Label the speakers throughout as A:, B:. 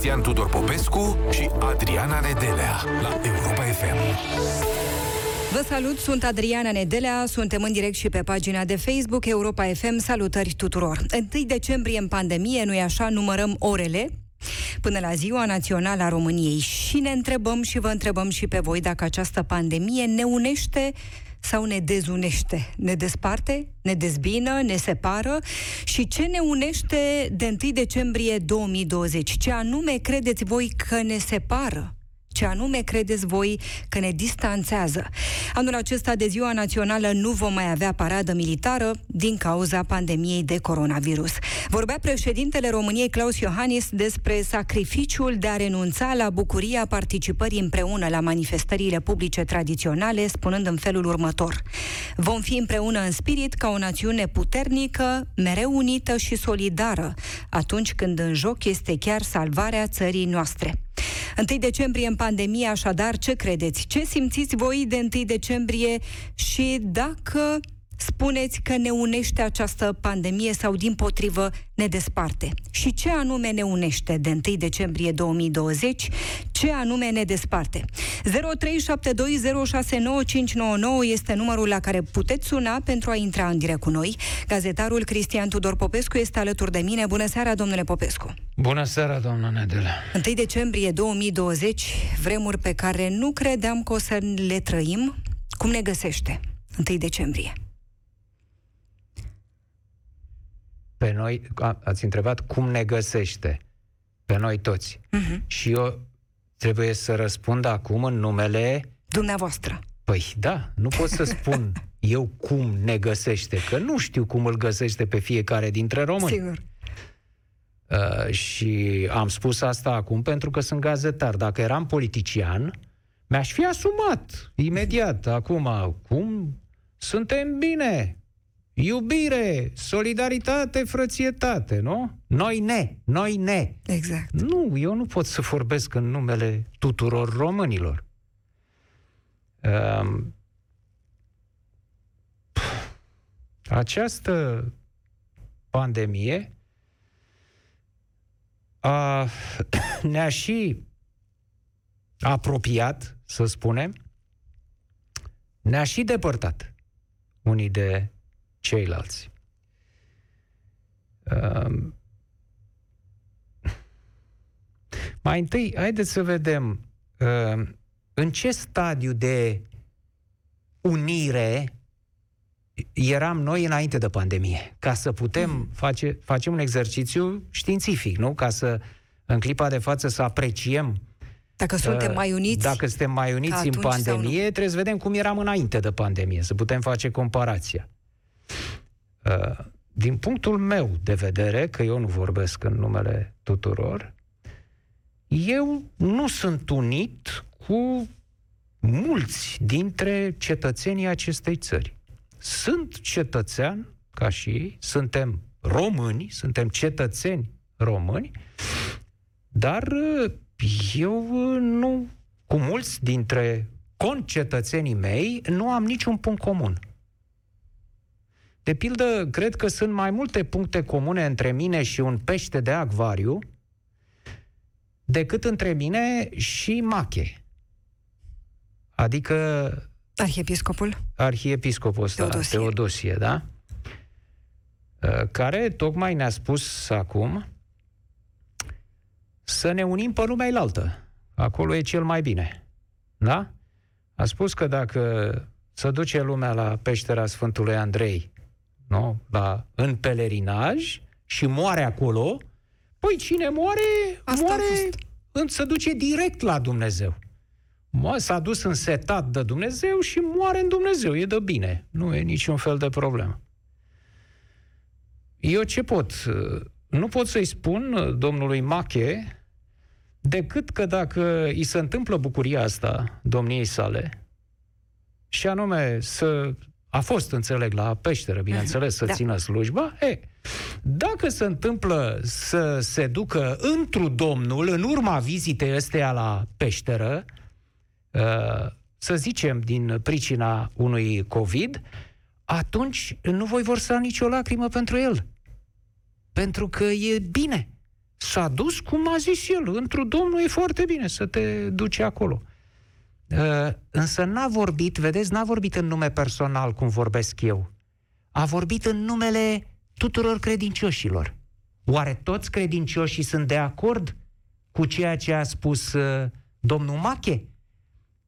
A: Cristian Tudor Popescu și Adriana Nedelea la Europa FM.
B: Vă salut, sunt Adriana Nedelea, suntem în direct și pe pagina de Facebook Europa FM. Salutări tuturor! 1 decembrie în pandemie, nu-i așa, numărăm orele, până la Ziua Națională a României și ne întrebăm și vă întrebăm și pe voi dacă această pandemie ne unește sau ne dezunește? Ne desparte? Ne dezbină? Ne separă? Și ce ne unește de 1 decembrie 2020? Ce anume credeți voi că ne separă? Ce anume credeți voi că ne distanțează. Anul acesta de ziua națională nu vom mai avea paradă militară din cauza pandemiei de coronavirus. Vorbea președintele României Claus Iohannis despre sacrificiul de a renunța la bucuria participării împreună la manifestările publice tradiționale, spunând în felul următor. Vom fi împreună în spirit ca o națiune puternică, mereu unită și solidară, atunci când în joc este chiar salvarea țării noastre. 1 decembrie în pandemie, așadar, ce credeți? Ce simțiți voi de 1 decembrie și dacă spuneți că ne unește această pandemie sau, din potrivă, ne desparte. Și ce anume ne unește de 1 decembrie 2020? Ce anume ne desparte? 0372069599 este numărul la care puteți suna pentru a intra în direct cu noi. Gazetarul Cristian Tudor Popescu este alături de mine. Bună seara, domnule Popescu!
C: Bună seara, doamna Nedele!
B: 1 decembrie 2020, vremuri pe care nu credeam că o să le trăim. Cum ne găsește 1 decembrie?
C: Pe noi, ați întrebat cum ne găsește pe noi toți. Uh-huh. Și eu trebuie să răspund acum în numele...
B: Dumneavoastră.
C: Păi da, nu pot să spun eu cum ne găsește, că nu știu cum îl găsește pe fiecare dintre români.
B: Sigur.
C: Uh, și am spus asta acum pentru că sunt gazetar. Dacă eram politician, mi-aș fi asumat imediat, acum, cum suntem bine, Iubire, solidaritate, frățietate, nu? Noi ne, noi ne.
B: Exact.
C: Nu, eu nu pot să vorbesc în numele tuturor românilor. Um, această pandemie a, ne-a și apropiat, să spunem, ne-a și depărtat unii de ceilalți. Uh, mai întâi, haideți să vedem uh, în ce stadiu de unire eram noi înainte de pandemie, ca să putem mm. face facem un exercițiu științific, nu? Ca să, în clipa de față, să apreciem
B: dacă suntem mai uniți
C: Dacă suntem mai uniți în pandemie, trebuie să vedem cum eram înainte de pandemie, să putem face comparația. Uh, din punctul meu de vedere, că eu nu vorbesc în numele tuturor, eu nu sunt unit cu mulți dintre cetățenii acestei țări. Sunt cetățean, ca și ei, suntem români, suntem cetățeni români, dar uh, eu uh, nu, cu mulți dintre concetățenii mei, nu am niciun punct comun. De pildă, cred că sunt mai multe puncte comune între mine și un pește de acvariu decât între mine și Mache. Adică...
B: Arhiepiscopul?
C: Arhiepiscopul ăsta, Teodosie. Teodosie, da? Uh, care tocmai ne-a spus acum să ne unim pe lumea elaltă. Acolo e cel mai bine. Da? A spus că dacă să duce lumea la peștera Sfântului Andrei nu? La, în pelerinaj și moare acolo, păi cine moare, Asta moare, în, se duce direct la Dumnezeu. Mo- s-a dus în setat de Dumnezeu și moare în Dumnezeu, e de bine. Nu e niciun fel de problemă. Eu ce pot? Nu pot să-i spun domnului Mache decât că dacă îi se întâmplă bucuria asta domniei sale, și anume să a fost, înțeleg, la peșteră, bineînțeles, să da. țină slujba. E, dacă se întâmplă să se ducă întru Domnul, în urma vizitei ăsteia la peșteră, ă, să zicem, din pricina unui COVID, atunci nu voi vorsa nicio lacrimă pentru el. Pentru că e bine s-a dus, cum a zis el, într-un domnul e foarte bine să te duci acolo. Uh, însă n-a vorbit, vedeți, n-a vorbit în nume personal, cum vorbesc eu. A vorbit în numele tuturor credincioșilor. Oare toți credincioșii sunt de acord cu ceea ce a spus uh, domnul Mache?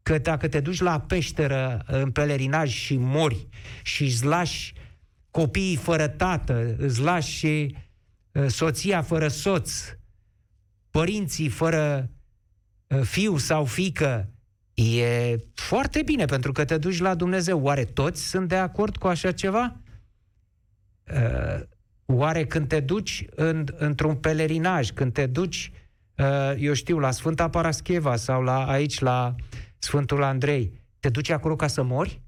C: Că dacă te duci la peșteră în pelerinaj și mori și îți lași copiii fără tată, îți lași uh, soția fără soț, părinții fără uh, fiu sau fică, e foarte bine pentru că te duci la Dumnezeu. Oare toți sunt de acord cu așa ceva? Uh, oare când te duci în, într-un pelerinaj, când te duci, uh, eu știu, la Sfânta Parascheva sau la aici, la Sfântul Andrei, te duci acolo ca să mori?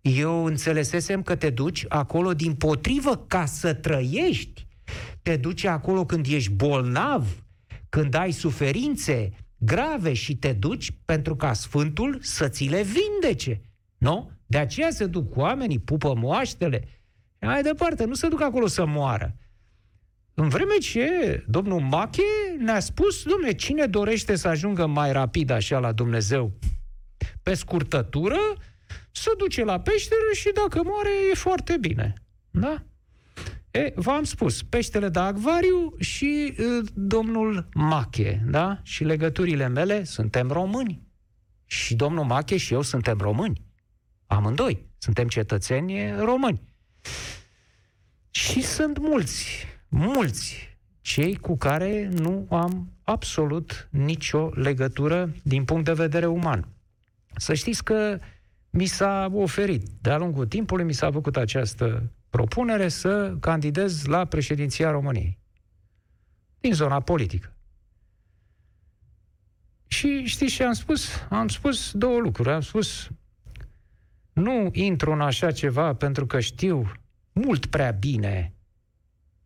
C: Eu înțelesesem că te duci acolo din potrivă ca să trăiești. Te duci acolo când ești bolnav, când ai suferințe grave și te duci pentru ca Sfântul să ți le vindece. Nu? De aceea se duc oamenii, pupă moaștele. Mai departe, nu se duc acolo să moară. În vreme ce domnul Mache ne-a spus, domnule, cine dorește să ajungă mai rapid așa la Dumnezeu pe scurtătură, să duce la peșteră și dacă moare e foarte bine. Da? E, v-am spus, peștele de acvariu și e, domnul Mache, da? Și legăturile mele, suntem români. Și domnul Mache și eu suntem români. Amândoi. Suntem cetățeni români. Și sunt mulți, mulți cei cu care nu am absolut nicio legătură din punct de vedere uman. Să știți că mi s-a oferit, de-a lungul timpului mi s-a făcut această propunere să candidez la președinția României. Din zona politică. Și știți ce am spus? Am spus două lucruri. Am spus, nu intru în așa ceva pentru că știu mult prea bine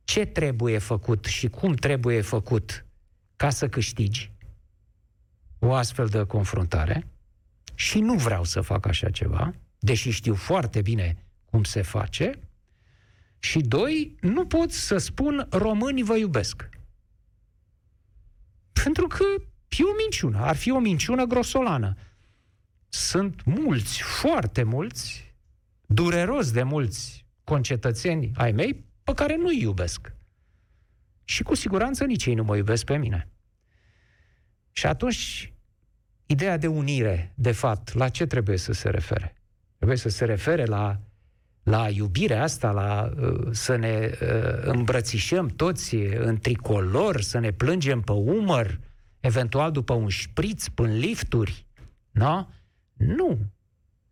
C: ce trebuie făcut și cum trebuie făcut ca să câștigi o astfel de confruntare și nu vreau să fac așa ceva, deși știu foarte bine cum se face, și doi, nu pot să spun românii vă iubesc. Pentru că e o minciună, ar fi o minciună grosolană sunt mulți, foarte mulți, dureros de mulți concetățeni ai mei pe care nu-i iubesc. Și cu siguranță nici ei nu mă iubesc pe mine. Și atunci, ideea de unire, de fapt, la ce trebuie să se refere? Trebuie să se refere la, la iubirea asta, la uh, să ne uh, îmbrățișăm toți în tricolor, să ne plângem pe umăr, eventual după un șpriț, până lifturi, nu? Nu.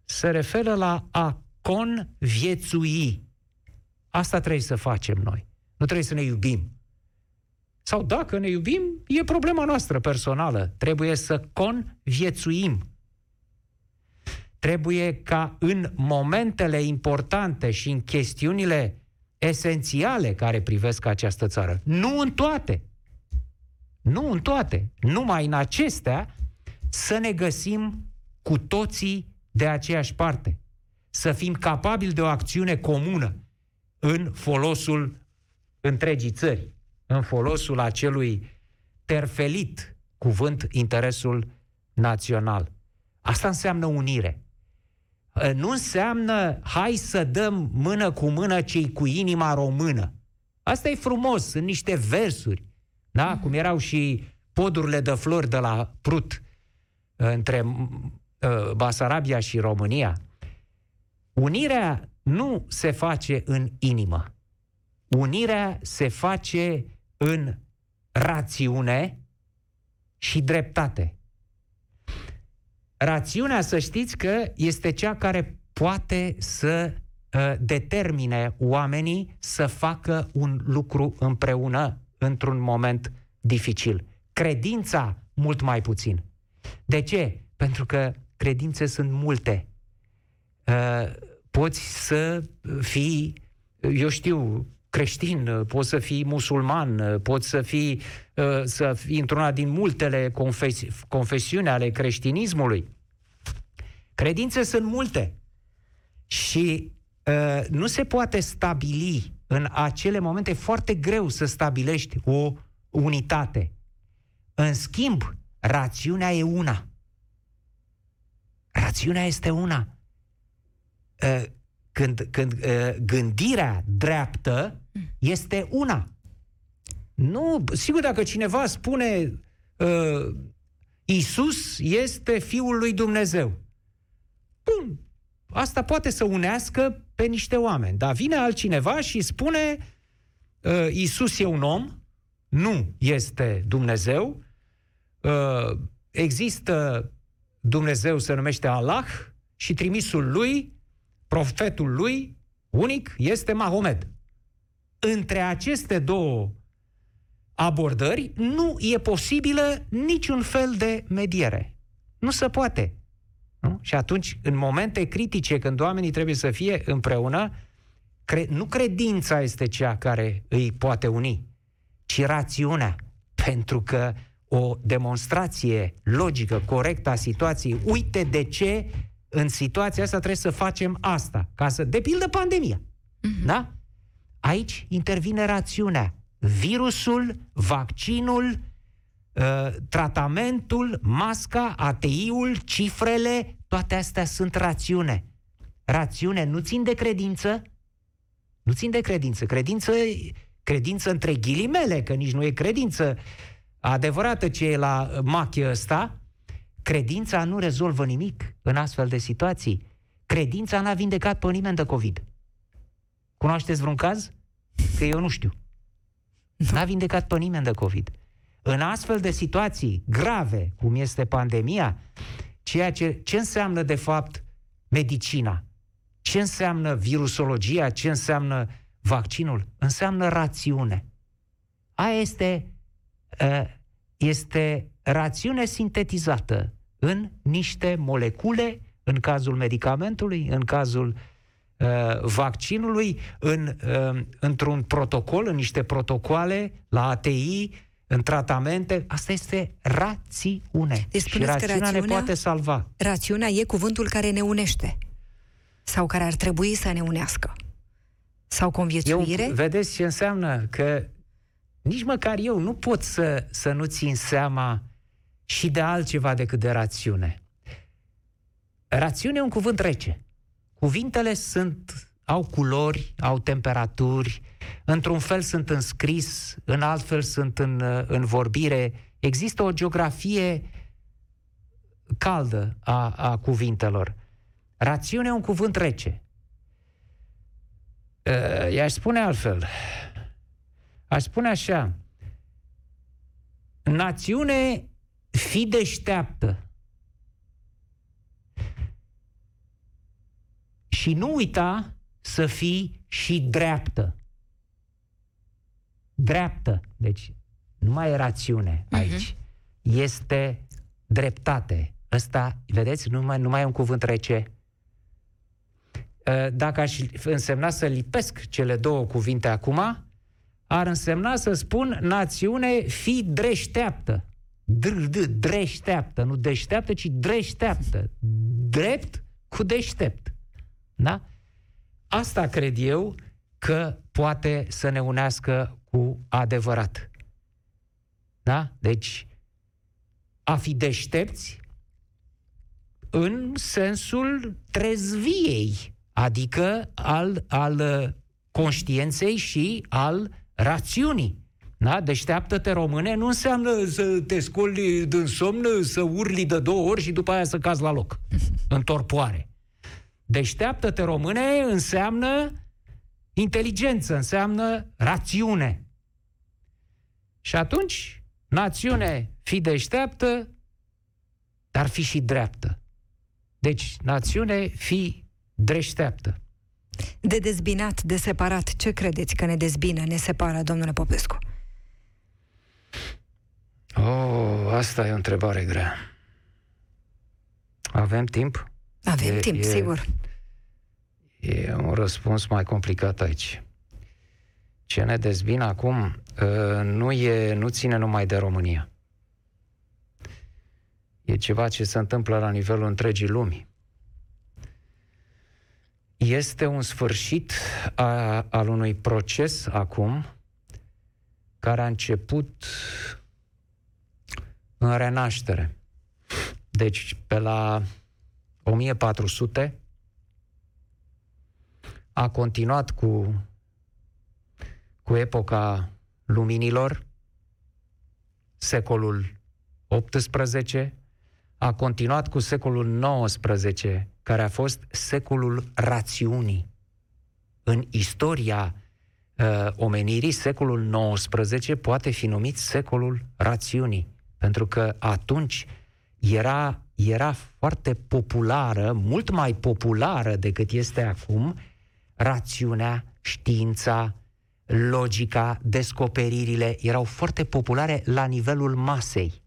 C: Se referă la a conviețui. Asta trebuie să facem noi. Nu trebuie să ne iubim. Sau dacă ne iubim, e problema noastră personală. Trebuie să conviețuim. Trebuie ca în momentele importante și în chestiunile esențiale care privesc această țară, nu în toate, nu în toate, numai în acestea, să ne găsim cu toții de aceeași parte. Să fim capabili de o acțiune comună în folosul întregii țări, în folosul acelui terfelit cuvânt interesul național. Asta înseamnă unire. Nu înseamnă hai să dăm mână cu mână cei cu inima română. Asta e frumos, sunt niște versuri, da? Cum erau și podurile de flori de la Prut între Uh, Basarabia și România, unirea nu se face în inimă. Unirea se face în rațiune și dreptate. Rațiunea, să știți că este cea care poate să uh, determine oamenii să facă un lucru împreună într-un moment dificil. Credința mult mai puțin. De ce? Pentru că credințe sunt multe. Uh, poți să fii, eu știu, creștin, uh, poți să fii musulman, uh, poți să fii, să fii într-una din multele confesi- confesiuni ale creștinismului. Credințe sunt multe. Și uh, nu se poate stabili în acele momente foarte greu să stabilești o unitate. În schimb, rațiunea e una. Rațiunea este una. Uh, când, când uh, gândirea dreaptă este una. Nu, sigur, dacă cineva spune uh, Isus este Fiul lui Dumnezeu. Bun, asta poate să unească pe niște oameni. Dar vine altcineva și spune uh, Isus e un om, nu este Dumnezeu, uh, există Dumnezeu se numește Allah și trimisul lui, profetul lui, unic, este Mahomed. Între aceste două abordări nu e posibilă niciun fel de mediere. Nu se poate. Nu? Și atunci, în momente critice, când oamenii trebuie să fie împreună, cre- nu credința este cea care îi poate uni, ci rațiunea. Pentru că o demonstrație logică, corectă a situației, uite de ce în situația asta trebuie să facem asta, ca să, de pildă, pandemia. Mm-hmm. Da? Aici intervine rațiunea. Virusul, vaccinul, Uh, tratamentul, masca, ATI-ul, cifrele, toate astea sunt rațiune. Rațiune nu țin de credință, nu țin de credință. Credință, credință între ghilimele, că nici nu e credință adevărată ce e la machie ăsta. Credința nu rezolvă nimic în astfel de situații. Credința n-a vindecat pe nimeni de COVID. Cunoașteți vreun caz? Că eu nu știu. N-a vindecat pe nimeni de COVID. În astfel de situații grave, cum este pandemia, ceea ce, ce înseamnă de fapt medicina? Ce înseamnă virusologia? Ce înseamnă vaccinul? Înseamnă rațiune. Aia este, ă, este rațiune sintetizată în niște molecule, în cazul medicamentului, în cazul ă, vaccinului, în, ă, într-un protocol, în niște protocoale, la ATI, în tratamente, asta este rațiune. Deci și rațiunea, rațiunea ne poate salva.
B: Rațiunea e cuvântul care ne unește. Sau care ar trebui să ne unească. Sau conviețuire.
C: Eu, vedeți ce înseamnă? Că nici măcar eu nu pot să, să nu țin seama și de altceva decât de rațiune. Rațiune e un cuvânt rece. Cuvintele sunt, au culori, au temperaturi, într-un fel sunt în scris, în alt fel sunt în, în vorbire. Există o geografie caldă a, a cuvintelor. Rațiune e un cuvânt rece. I-aș spune altfel. Aș spune așa. Națiune fi deșteaptă. Și nu uita să fii și dreaptă dreaptă. Deci nu mai e rațiune mhm. aici. Uh-huh. Este dreptate. Ăsta, vedeți, nu mai, nu mai e un cuvânt rece. Ă, dacă aș însemna să lipesc cele două cuvinte acum, ar însemna să spun națiune fi dreșteaptă. Dreșteaptă, nu deșteaptă, ci dreșteaptă. Drept cu deștept. Da? Asta cred eu că poate să ne unească cu adevărat. Da? Deci, a fi deștepți în sensul trezviei, adică al, al conștiinței și al rațiunii. Da? Deșteaptă-te române nu înseamnă să te scoli din somn, să urli de două ori și după aia să cazi la loc, în torpoare. Deșteaptă-te române înseamnă Inteligență înseamnă rațiune. Și atunci, națiune fi deșteaptă, dar fi și dreaptă. Deci, națiune fi dreșteaptă.
B: De dezbinat, de separat, ce credeți că ne dezbină, ne separă, domnule Popescu?
C: Oh, asta e o întrebare grea. Avem timp?
B: Avem e, timp, e, sigur.
C: E un răspuns mai complicat aici. Ce ne dezbină acum ă, nu, e, nu ține numai de România. E ceva ce se întâmplă la nivelul întregii lumii. este un sfârșit a, al unui proces acum care a început în renaștere. Deci, pe la 1400 a continuat cu, cu epoca luminilor, secolul 18, a continuat cu secolul 19, care a fost secolul rațiunii. În istoria uh, omenirii, secolul XIX poate fi numit secolul rațiunii, pentru că atunci era, era foarte populară, mult mai populară decât este acum, rațiunea, știința, logica, descoperirile erau foarte populare la nivelul masei.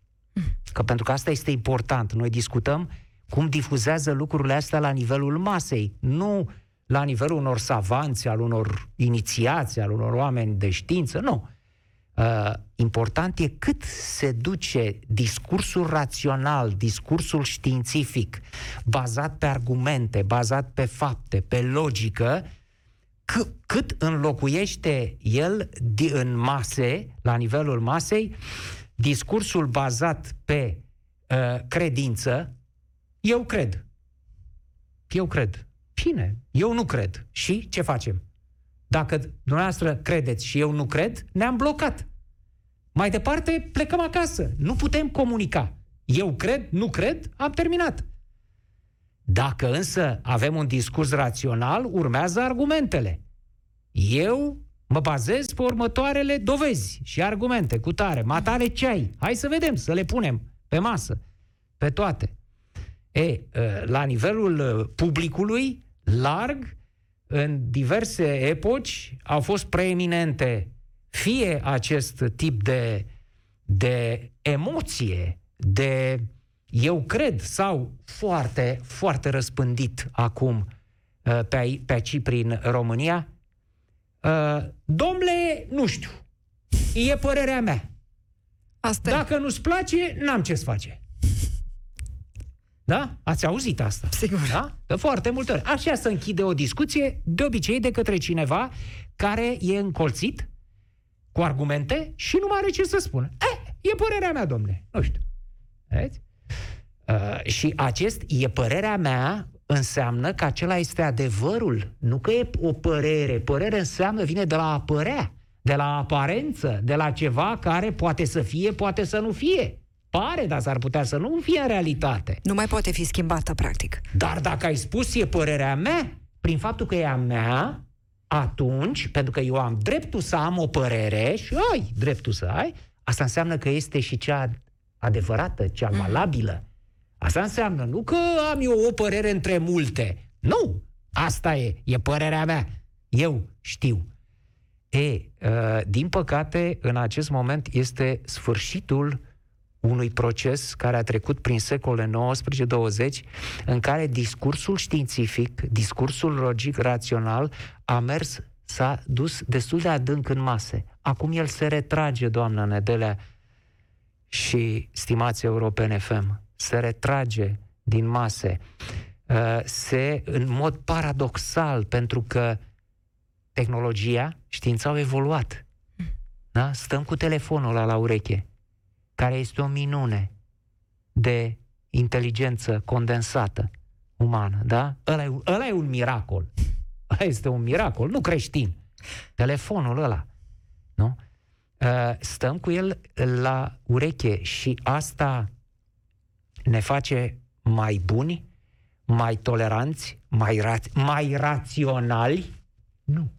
C: Că pentru că asta este important. Noi discutăm cum difuzează lucrurile astea la nivelul masei, nu la nivelul unor savanți, al unor inițiați, al unor oameni de știință, nu. Uh, important e cât se duce discursul rațional, discursul științific, bazat pe argumente, bazat pe fapte, pe logică, c- cât înlocuiește el în mase, la nivelul masei, discursul bazat pe uh, credință, eu cred. Eu cred. Bine, eu nu cred. Și ce facem? Dacă dumneavoastră credeți și eu nu cred, ne-am blocat. Mai departe, plecăm acasă. Nu putem comunica. Eu cred, nu cred, am terminat. Dacă însă avem un discurs rațional, urmează argumentele. Eu mă bazez pe următoarele dovezi și argumente cu tare. Matale ce ai? Hai să vedem, să le punem pe masă, pe toate. E, la nivelul publicului, larg, în diverse epoci au fost preeminente fie acest tip de, de emoție, de eu cred, sau foarte, foarte răspândit acum pe, pe aici prin România, domnule, nu știu, e părerea mea. Asta Dacă nu-ți place, n-am ce să face. Da? Ați auzit asta?
B: Sigur.
C: Da? De foarte multe ori. Așa se închide o discuție, de obicei de către cineva care e încolțit cu argumente și nu mai are ce să spună. Eh, e părerea mea, domne. Nu știu. Vedeți? Uh, și acest e părerea mea înseamnă că acela este adevărul. Nu că e o părere. Părere înseamnă, vine de la a părea, de la aparență, de la ceva care poate să fie, poate să nu fie. Pare, dar s-ar putea să nu fie în realitate.
B: Nu mai poate fi schimbată, practic.
C: Dar dacă ai spus e părerea mea, prin faptul că e a mea, atunci, pentru că eu am dreptul să am o părere și ai dreptul să ai, asta înseamnă că este și cea adevărată, cea mhm. valabilă. Asta înseamnă nu că am eu o părere între multe. Nu! Asta e, e părerea mea. Eu știu. E, uh, din păcate, în acest moment este sfârșitul unui proces care a trecut prin secolele 19-20, în care discursul științific, discursul logic, rațional, a mers, s-a dus destul de adânc în mase. Acum el se retrage, doamnă Nedelea și stimați europene FM, se retrage din mase. Uh, se, în mod paradoxal, pentru că tehnologia, știința au evoluat. Da? Stăm cu telefonul ăla la ureche care este o minune de inteligență condensată umană, da? Ăla e, ăla e un miracol. Ăla este un miracol, nu creștin. Telefonul ăla, nu? Uh, stăm cu el la ureche și asta ne face mai buni, mai toleranți, mai, ra- mai raționali? Nu.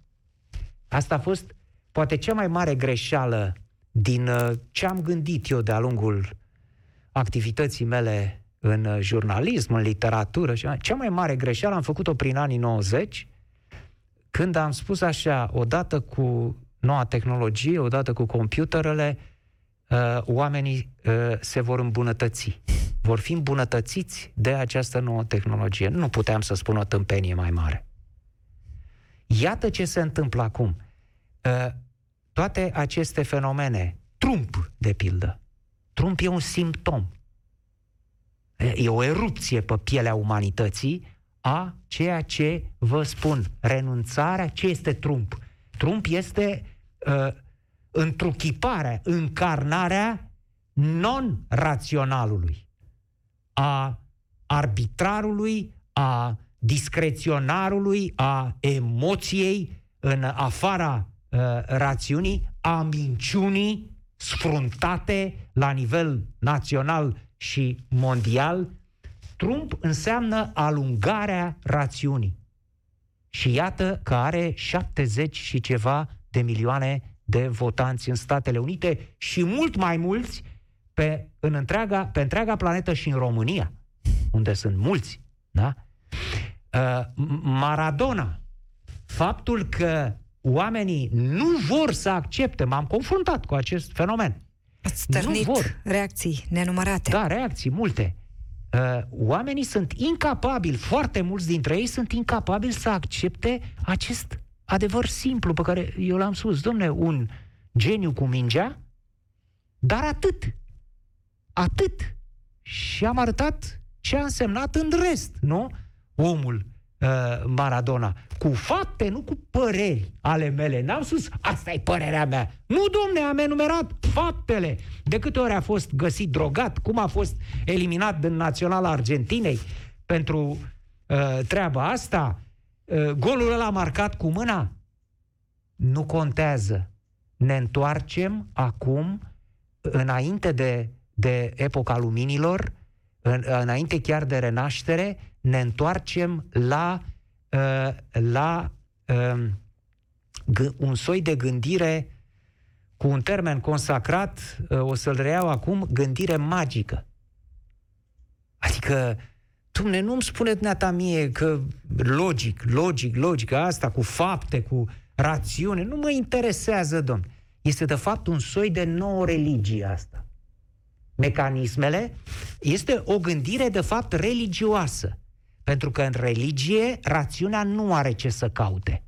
C: Asta a fost poate cea mai mare greșeală din uh, ce am gândit eu de-a lungul activității mele în uh, jurnalism, în literatură, cea mai mare greșeală am făcut-o prin anii 90, când am spus așa, odată cu noua tehnologie, odată cu computerele, uh, oamenii se vor îmbunătăți. Vor fi îmbunătățiți de această nouă tehnologie. Nu puteam să spun o tâmpenie mai mare. Iată ce se întâmplă acum toate aceste fenomene, Trump, de pildă, Trump e un simptom. E o erupție pe pielea umanității a ceea ce vă spun. Renunțarea, ce este Trump? Trump este uh, întruchiparea, încarnarea non-raționalului, a arbitrarului, a discreționarului, a emoției în afara uh, rațiunii, a minciunii sfruntate la nivel național și mondial. Trump înseamnă alungarea rațiunii. Și iată că are 70 și ceva de milioane de votanți în Statele Unite și mult mai mulți pe, în întreaga, pe întreaga planetă și în România, unde sunt mulți. Da? Uh, Maradona, faptul că oamenii nu vor să accepte, m-am confruntat cu acest fenomen.
B: Ați nu vor. reacții nenumărate.
C: Da, reacții multe. Uh, oamenii sunt incapabili, foarte mulți dintre ei sunt incapabili să accepte acest adevăr simplu pe care eu l-am spus. Domne, un geniu cu mingea, dar atât. Atât. Și am arătat ce a însemnat în rest, nu? Omul uh, Maradona. Cu fapte, nu cu păreri ale mele. N-am spus, asta e părerea mea. Nu, domne, am enumerat faptele. De câte ori a fost găsit drogat, cum a fost eliminat din Naționala Argentinei pentru uh, treaba asta, uh, golul ăla marcat cu mâna, nu contează. Ne întoarcem acum, înainte de, de epoca luminilor, în, înainte chiar de renaștere, ne întoarcem la, uh, la uh, g- un soi de gândire cu un termen consacrat, uh, o să-l reiau acum, gândire magică. Adică, Dumne, nu-mi spune dumneata mie că logic, logic, logic, asta cu fapte, cu rațiune, nu mă interesează, domn. Este de fapt un soi de nouă religie asta. Mecanismele este o gândire de fapt religioasă. Pentru că în religie, rațiunea nu are ce să caute.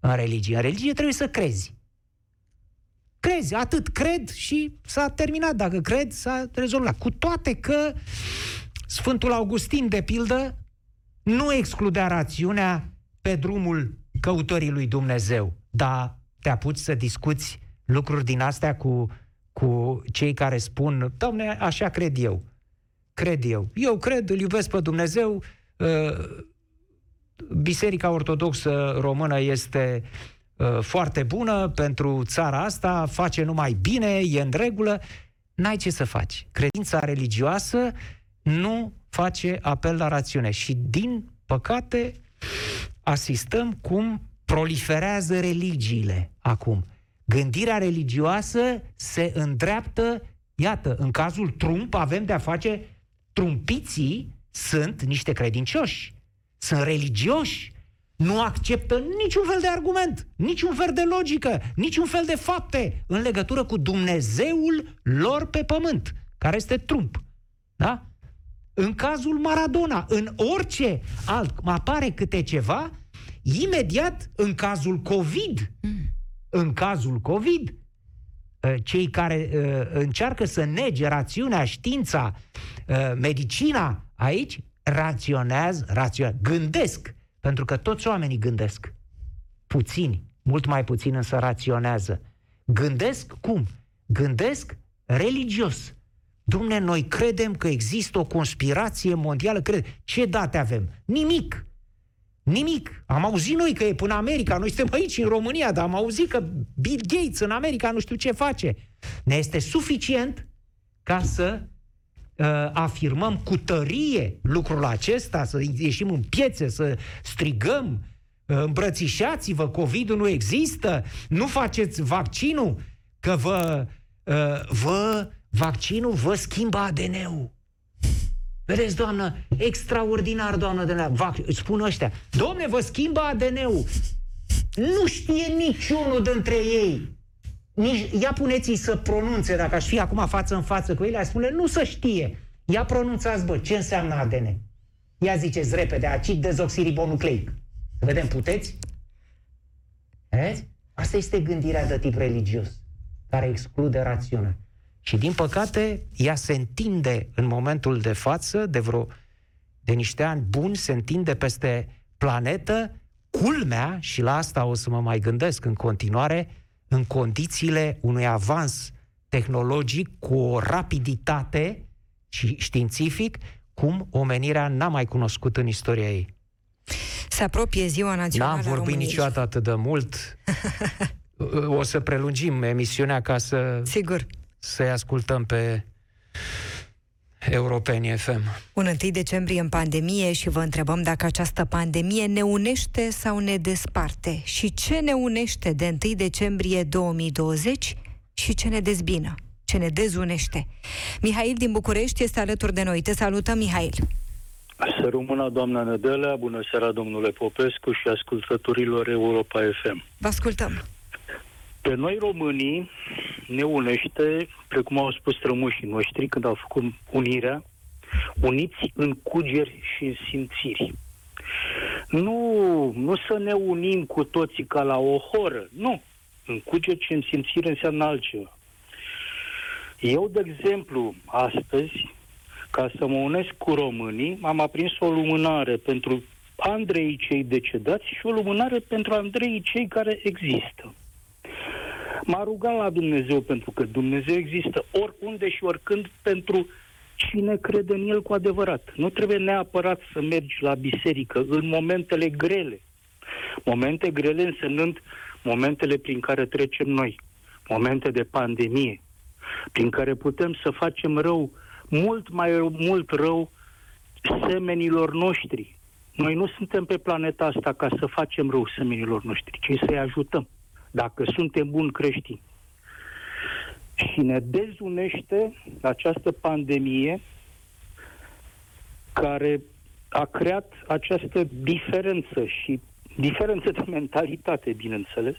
C: În religie. În religie trebuie să crezi. Crezi, atât cred și s-a terminat. Dacă cred, s-a rezolvat. Cu toate că Sfântul Augustin, de pildă, nu excludea rațiunea pe drumul căutorii lui Dumnezeu. Dar te apuci să discuți lucruri din astea cu, cu cei care spun, domne, așa cred eu cred eu. Eu cred, îl iubesc pe Dumnezeu, uh, Biserica Ortodoxă Română este uh, foarte bună pentru țara asta, face numai bine, e în regulă. N-ai ce să faci. Credința religioasă nu face apel la rațiune și, din păcate, asistăm cum proliferează religiile acum. Gândirea religioasă se îndreaptă, iată, în cazul Trump avem de-a face trumpiții sunt niște credincioși, sunt religioși, nu acceptă niciun fel de argument, niciun fel de logică, niciun fel de fapte în legătură cu Dumnezeul lor pe pământ, care este Trump. Da? În cazul Maradona, în orice alt apare câte ceva, imediat în cazul COVID, în cazul COVID, ă, cei care ă, încearcă să nege rațiunea, știința, Uh, medicina aici raționează, raționează, gândesc, pentru că toți oamenii gândesc. Puțini, mult mai puțin însă raționează. Gândesc cum? Gândesc religios. Dumne, noi credem că există o conspirație mondială. Cred. Ce date avem? Nimic. Nimic. Am auzit noi că e până America. Noi suntem aici, în România, dar am auzit că Bill Gates în America nu știu ce face. Ne este suficient ca să uh, afirmăm cu tărie lucrul acesta, să ieșim în piețe, să strigăm, uh, îmbrățișați-vă, COVID-ul nu există, nu faceți vaccinul, că vă, uh, vă vaccinul vă schimbă ADN-ul. Vedeți, doamnă, extraordinar, doamnă de la vac- spun ăștia, domne, vă schimbă ADN-ul. Nu știe niciunul dintre ei nici, ia puneți-i să pronunțe, dacă aș fi acum față în față cu ele, aș spune, nu să știe. Ia pronunțați, bă, ce înseamnă ADN. Ia ziceți repede, acid dezoxiribonucleic. Să vedem, puteți? Vezi? Asta este gândirea de tip religios, care exclude rațiunea. Și din păcate, ea se întinde în momentul de față de vreo de niște ani buni se întinde peste planetă, culmea, și la asta o să mă mai gândesc în continuare, în condițiile unui avans tehnologic cu o rapiditate și științific cum omenirea n-a mai cunoscut în istoria ei.
B: Se apropie Ziua Națională
C: N-am vorbit
B: României.
C: niciodată atât de mult. o să prelungim emisiunea ca să,
B: Sigur.
C: Să-i ascultăm pe Europeni FM.
B: Un 1 decembrie în pandemie și vă întrebăm dacă această pandemie ne unește sau ne desparte și ce ne unește de 1 decembrie 2020 și ce ne dezbină, ce ne dezunește. Mihail din București este alături de noi. Te salutăm, Mihail.
D: Să rămână doamna Nădelea, bună seara domnule Popescu și ascultătorilor Europa FM.
B: Vă ascultăm.
D: Pe noi românii ne unește, precum au spus strămoșii noștri când au făcut unirea, uniți în cugeri și în simțiri. Nu, nu să ne unim cu toții ca la o horă, nu. În cugeri și în simțiri înseamnă altceva. Eu, de exemplu, astăzi, ca să mă unesc cu românii, am aprins o lumânare pentru Andrei cei decedați și o lumânare pentru Andrei cei care există. M-a rugat la Dumnezeu pentru că Dumnezeu există oriunde și oricând pentru cine crede în El cu adevărat. Nu trebuie neapărat să mergi la biserică în momentele grele. Momente grele însemnând momentele prin care trecem noi. Momente de pandemie, prin care putem să facem rău, mult mai mult rău semenilor noștri. Noi nu suntem pe planeta asta ca să facem rău semenilor noștri, ci să-i ajutăm dacă suntem buni creștini. Și ne dezunește această pandemie care a creat această diferență și diferență de mentalitate, bineînțeles,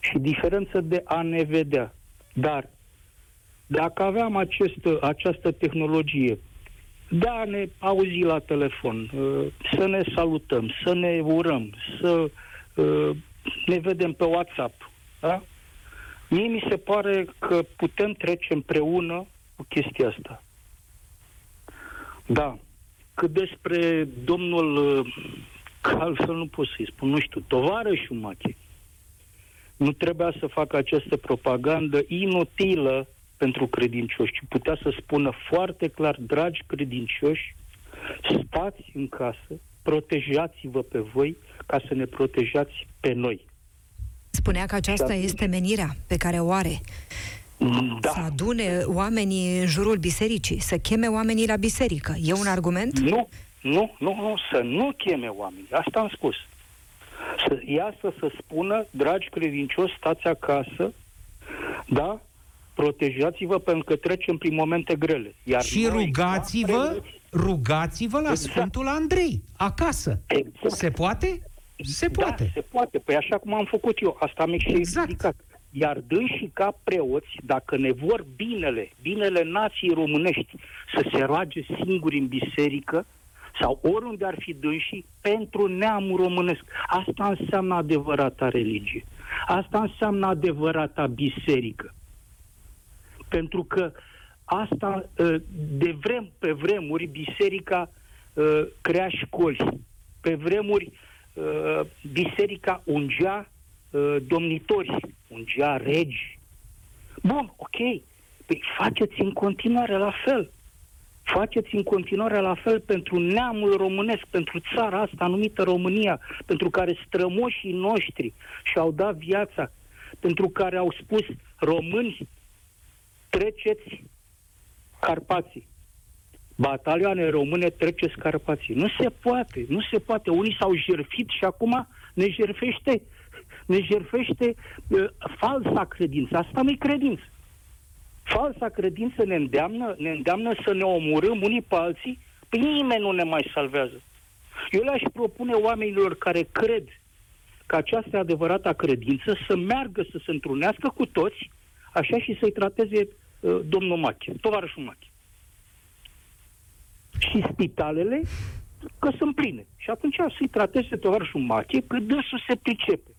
D: și diferență de a ne vedea. Dar dacă aveam acest, această tehnologie de a ne auzi la telefon, să ne salutăm, să ne urăm, să ne vedem pe WhatsApp. Da? Mie mi se pare că putem trece împreună cu chestia asta. Da. Cât despre domnul, că altfel nu pot să-i spun, nu știu, tovarășul Mache, nu trebuia să facă această propagandă inutilă pentru credincioși, ci putea să spună foarte clar, dragi credincioși, stați în casă, protejați-vă pe voi ca să ne protejați pe noi.
B: Spunea că aceasta este menirea pe care o are.
D: Da.
B: Să adune oamenii în jurul bisericii, să cheme oamenii la biserică. E un argument?
D: Nu, nu, nu, nu, să nu cheme oamenii. Asta am spus. Să iasă să spună, dragi credincioși, stați acasă, da? Protejați-vă pentru că trecem prin momente grele. Iar
C: și
D: noi,
C: rugați-vă,
D: preoți,
C: rugați-vă la
D: Exact.
C: Sfântul Andrei, acasă.
D: Exact.
C: Se poate? Se poate.
D: Da, se poate. Păi așa cum am făcut eu, asta am și
C: Exact.
D: explicat. Iar dânsii ca preoți, dacă ne vor binele, binele nației românești, să se roage singuri în biserică, sau oriunde ar fi dânsii, pentru neamul românesc. Asta înseamnă adevărata religie. Asta înseamnă adevărata biserică. Pentru că asta, ă, de vrem, pe vremuri, biserica ă, crea școli. Pe vremuri, ă, biserica ungea ă, domnitori, ungea regi. Bun, ok. Păi faceți în continuare la fel. Faceți în continuare la fel pentru neamul românesc, pentru țara asta numită România, pentru care strămoșii noștri și-au dat viața, pentru care au spus români, treceți Carpații. Batalioane române treceți Carpații. Nu se poate, nu se poate. Unii s-au jerfit și acum ne jerfește, ne jerfește uh, falsa credință. Asta nu-i credință. Falsa credință ne îndeamnă, ne îndeamnă să ne omorâm unii pe alții, păi nimeni nu ne mai salvează. Eu le-aș propune oamenilor care cred că aceasta e adevărata credință să meargă să se întrunească cu toți, așa și să-i trateze uh, domnul Mache, tovarășul Mache. Și spitalele, că sunt pline. Și atunci să-i trateze tovarășul Mache, că dânsul se pricepe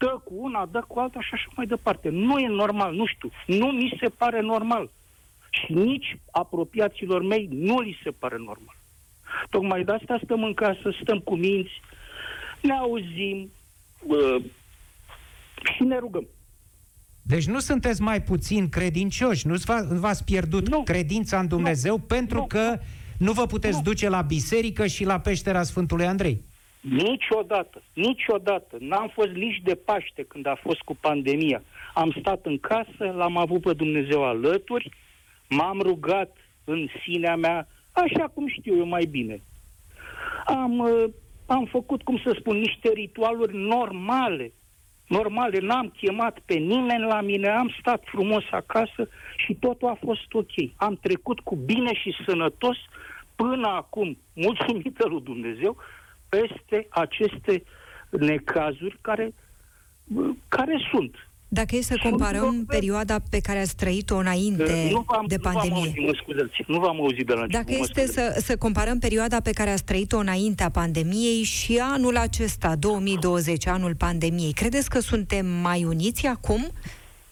D: dă cu una, dă cu alta și așa mai departe. Nu e normal, nu știu. Nu mi se pare normal. Și nici apropiaților mei nu li se pare normal. Tocmai de asta stăm în casă, stăm cu minți, ne auzim uh, și ne rugăm.
C: Deci nu sunteți mai puțin credincioși, nu v-ați pierdut nu. credința în Dumnezeu nu. pentru nu. că nu vă puteți nu. duce la biserică și la peștera Sfântului Andrei.
D: Niciodată, niciodată. N-am fost nici de Paște când a fost cu pandemia. Am stat în casă, l-am avut pe Dumnezeu alături, m-am rugat în sinea mea, așa cum știu eu mai bine. Am, uh, am făcut, cum să spun, niște ritualuri normale. Normale, n-am chemat pe nimeni la mine, am stat frumos acasă și totul a fost ok. Am trecut cu bine și sănătos până acum, mulțumită lui Dumnezeu, peste aceste necazuri care, care sunt.
B: Dacă e să comparăm perioada pe care ați trăit-o înainte nu v-am, de pandemie. Nu
D: v-am auzit, mă nu v-am auzit de la
B: început. Dacă este să, să comparăm perioada pe care ați trăit-o înaintea pandemiei și anul acesta, 2020, anul pandemiei, credeți că suntem mai uniți acum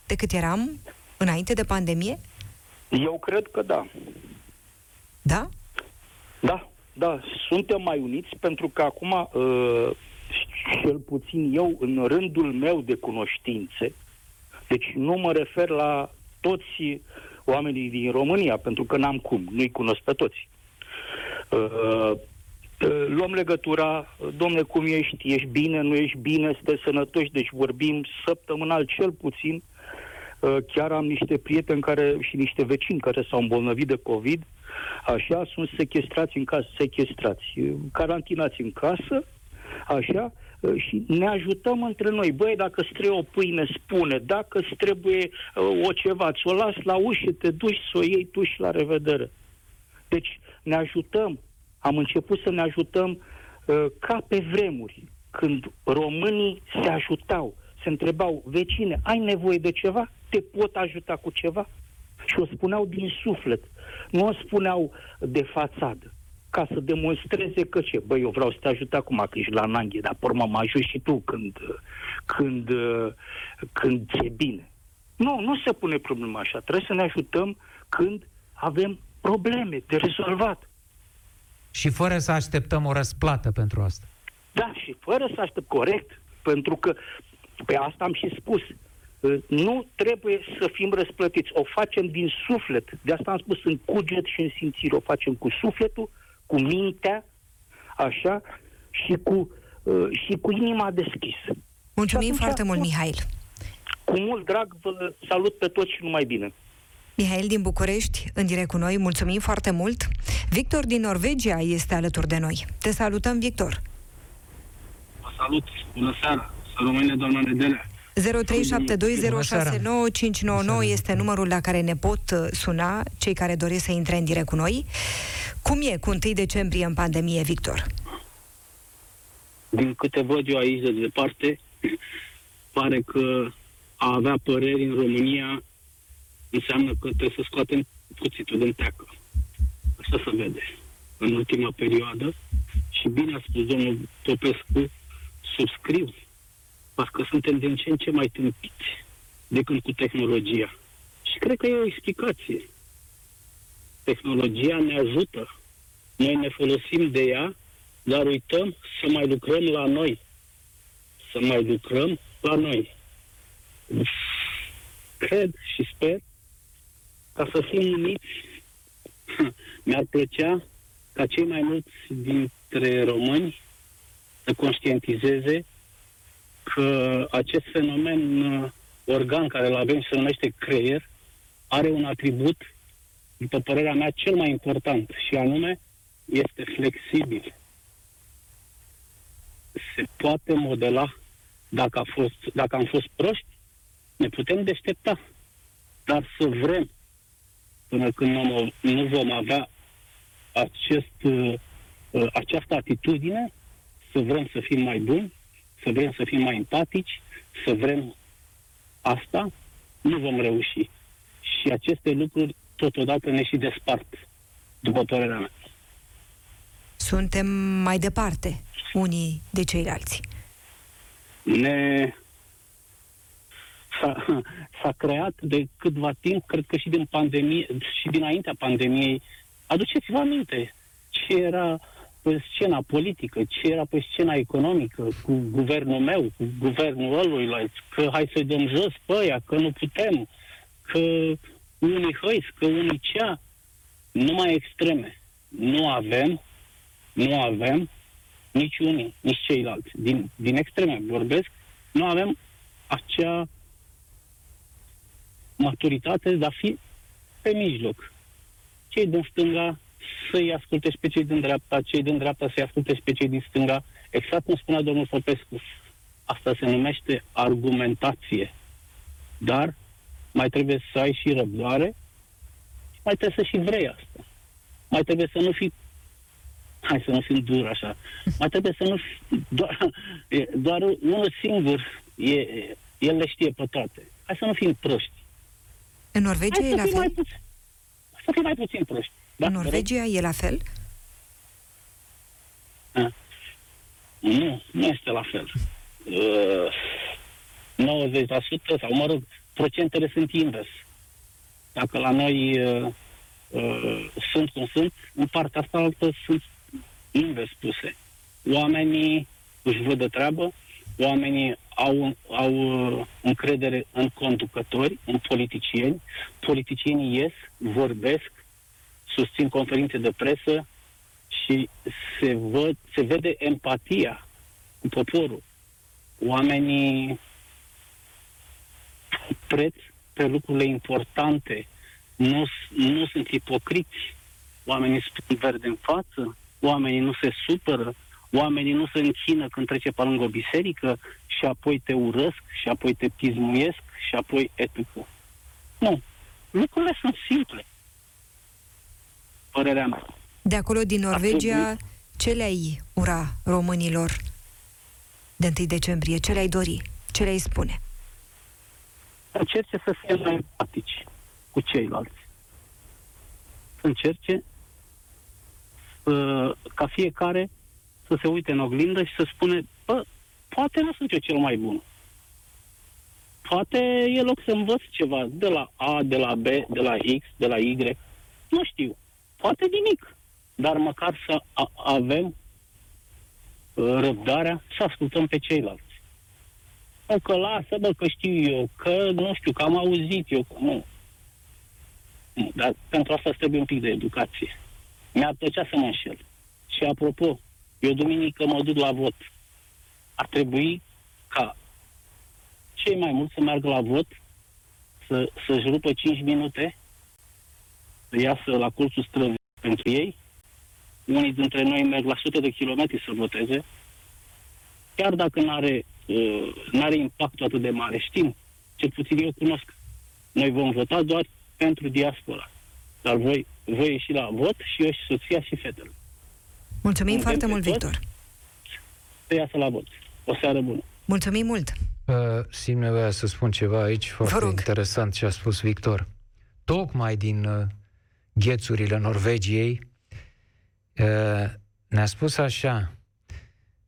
B: decât eram înainte de pandemie?
D: Eu cred că da.
B: Da?
D: Da, da, suntem mai uniți pentru că acum, uh, cel puțin eu, în rândul meu de cunoștințe, deci nu mă refer la toți oamenii din România, pentru că n-am cum, nu-i cunosc pe toți. Uh, uh luăm legătura, domne, cum ești? Ești bine, nu ești bine, stă sănătoși, deci vorbim săptămânal cel puțin. Uh, chiar am niște prieteni care și niște vecini care s-au îmbolnăvit de COVID, așa, sunt sequestrați în casă, sequestrați, carantinați în casă, așa, și ne ajutăm între noi. Băi, dacă îți trebuie o pâine, spune. Dacă îți trebuie uh, o ceva, ți-o las la ușă, te duci să o iei tu și la revedere. Deci ne ajutăm. Am început să ne ajutăm uh, ca pe vremuri, când românii se ajutau, se întrebau, vecine, ai nevoie de ceva? Te pot ajuta cu ceva? Și o spuneau din suflet. Nu o spuneau de fațadă ca să demonstreze că ce, băi, eu vreau să te ajut acum că ești la nanghe, dar porma mă ajut și tu când, când, când ți-e bine. Nu, nu se pune problema așa. Trebuie să ne ajutăm când avem probleme de rezolvat.
C: Și fără să așteptăm o răsplată pentru asta.
D: Da, și fără să aștept corect, pentru că pe asta am și spus. Nu trebuie să fim răsplătiți. O facem din suflet. De asta am spus în cuget și în simțire. O facem cu sufletul cu mintea, așa, și cu, uh, și cu inima deschisă.
B: Mulțumim foarte mult, Mihail.
D: Cu mult drag vă salut pe toți și numai bine.
B: Mihail din București, în direct cu noi, mulțumim foarte mult. Victor din Norvegia este alături de noi. Te salutăm, Victor.
E: Vă salut, bună seara, să rămâne doamna Nedelea. 0372069599
B: este numărul la care ne pot uh, suna cei care doresc să intre în direct cu noi. Cum e cu 1 decembrie în pandemie, Victor?
E: Din câte văd eu aici de departe, pare că a avea păreri în România înseamnă că trebuie să scoatem cuțitul din teacă. Așa se vede în ultima perioadă. Și bine a spus domnul Popescu, subscriu Parcă suntem din ce în ce mai tâmpiți decât cu tehnologia. Și cred că e o explicație. Tehnologia ne ajută. Noi ne folosim de ea, dar uităm să mai lucrăm la noi. Să mai lucrăm la noi. Cred și sper ca să fim uniți. Mi-ar plăcea ca cei mai mulți dintre români să conștientizeze că acest fenomen uh, organ care îl avem și se numește creier are un atribut, după părerea mea, cel mai important și anume este flexibil. Se poate modela dacă, a fost, dacă am fost proști, ne putem deștepta. Dar să vrem, până când nu, nu vom avea acest, uh, această atitudine, să vrem să fim mai buni, să vrem să fim mai empatici, să vrem asta, nu vom reuși. Și aceste lucruri totodată ne și despart, după părerea mea.
B: Suntem mai departe unii de ceilalți.
E: Ne... S-a, s-a creat de câtva timp, cred că și din pandemie, și dinaintea pandemiei. Aduceți-vă aminte ce era pe scena politică, ce era pe scena economică, cu guvernul meu, cu guvernul ăluilalt, că hai să-i dăm jos pe ăia, că nu putem, că unii hăiți, că unii cea, numai extreme. Nu avem, nu avem nici unii, nici ceilalți. Din, din extreme vorbesc, nu avem acea maturitate de a fi pe mijloc. Cei din stânga să-i asculte pe cei din dreapta, cei din dreapta să-i asculte pe cei din stânga. Exact cum spunea domnul Popescu. Asta se numește argumentație. Dar mai trebuie să ai și răbdare și mai trebuie să și vrei asta. Mai trebuie să nu fii hai să nu fim dur așa, mai trebuie să nu fi, doar, doar unul singur, e, el le știe pe toate. Hai să nu fim proști.
B: În Norvegia
E: hai
B: e la fel?
E: Mai puțin, să fim mai puțin proști.
B: Da, în Norvegia e la fel?
E: A. Nu, nu este la fel. Uh, 90% sau, mă rog, procentele sunt invers. Dacă la noi uh, uh, sunt cum sunt, în partea asta altă sunt invers puse. Oamenii își văd de treabă, oamenii au, au uh, încredere în conducători, în politicieni, politicienii ies, vorbesc, susțin conferințe de presă și se, văd, se vede empatia cu poporul. Oamenii preț pe lucrurile importante, nu, nu sunt ipocriți, oamenii spun verde în față, oamenii nu se supără, oamenii nu se închină când trece pe lângă o biserică și apoi te urăsc și apoi te pismuiesc și apoi etică. Nu. Lucrurile sunt simple. Părerea mea.
B: De acolo, din Norvegia, ce le-ai ura românilor de 1 decembrie? Ce le-ai dori? Ce le-ai spune?
E: Încerce să fie mai empatici cu ceilalți. Să încerce uh, ca fiecare să se uite în oglindă și să spune, bă, poate nu sunt eu cel mai bun. Poate e loc să învăț ceva de la A, de la B, de la X, de la Y. Nu știu. Poate nimic. Dar măcar să a- avem uh, răbdarea să ascultăm pe ceilalți. Nu că lasă, bă, că știu eu, că nu știu, că am auzit eu, că nu. nu. Dar pentru asta trebuie un pic de educație. Mi-ar plăcea să mă înșel. Și apropo, eu duminică mă duc la vot. Ar trebui ca cei mai mulți să meargă la vot, să, să-și rupă 5 minute, să iasă la colțul străzii pentru ei. Unii dintre noi merg la sute de kilometri să voteze. Chiar dacă nu are uh, are impactul atât de mare, știm, cel puțin eu cunosc. Noi vom vota doar pentru diaspora. Dar voi, voi ieși la vot și eu și soția și fetele.
B: Mulțumim
E: Nu
B: foarte
E: avem
B: mult,
E: pe toți.
B: Victor.
E: Să iasă la vot. O seară bună.
B: Mulțumim mult.
C: Uh, simt nevoia să spun ceva aici, foarte
B: rog.
C: interesant ce a spus Victor. Tocmai din uh, ghețurile Norvegiei uh, ne-a spus așa,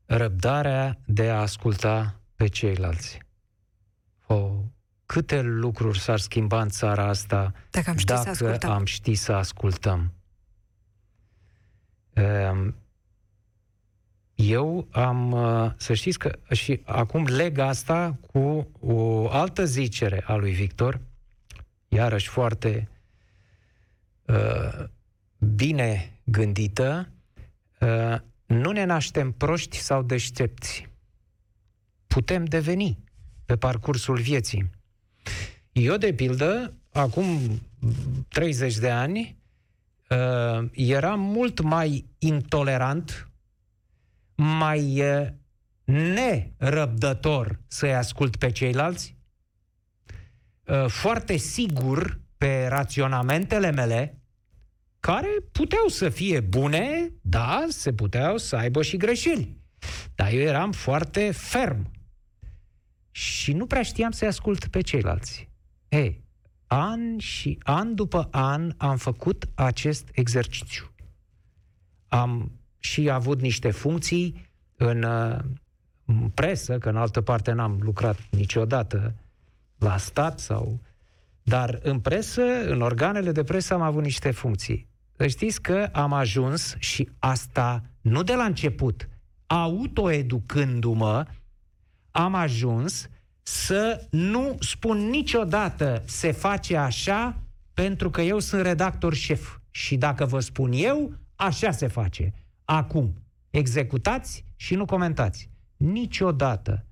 C: răbdarea de a asculta pe ceilalți. O, câte lucruri s-ar schimba în țara asta
B: Dacă am ști să
C: dacă
B: ascultăm.
C: am ști să ascultăm. Um, Eu am, uh, să știți că, și acum leg asta cu o altă zicere a lui Victor, iarăși foarte uh, bine gândită, uh, nu ne naștem proști sau deștepți. Putem deveni pe parcursul vieții. Eu, de pildă, acum 30 de ani, uh, eram mult mai intolerant, mai uh, nerăbdător să-i ascult pe ceilalți, uh, foarte sigur pe raționamentele mele, care puteau să fie bune, da, se puteau să aibă și greșeli. Dar eu eram foarte ferm și nu prea știam să-i ascult pe ceilalți. Ei, an și an după an am făcut acest exercițiu. Am și avut niște funcții în, uh, în presă, că în altă parte n-am lucrat niciodată la stat sau... Dar în presă, în organele de presă am avut niște funcții. Să știți că am ajuns și asta nu de la început, autoeducându-mă, am ajuns să nu spun niciodată se face așa pentru că eu sunt redactor șef. Și dacă vă spun eu, așa se face. Acum, executați și nu comentați. Niciodată.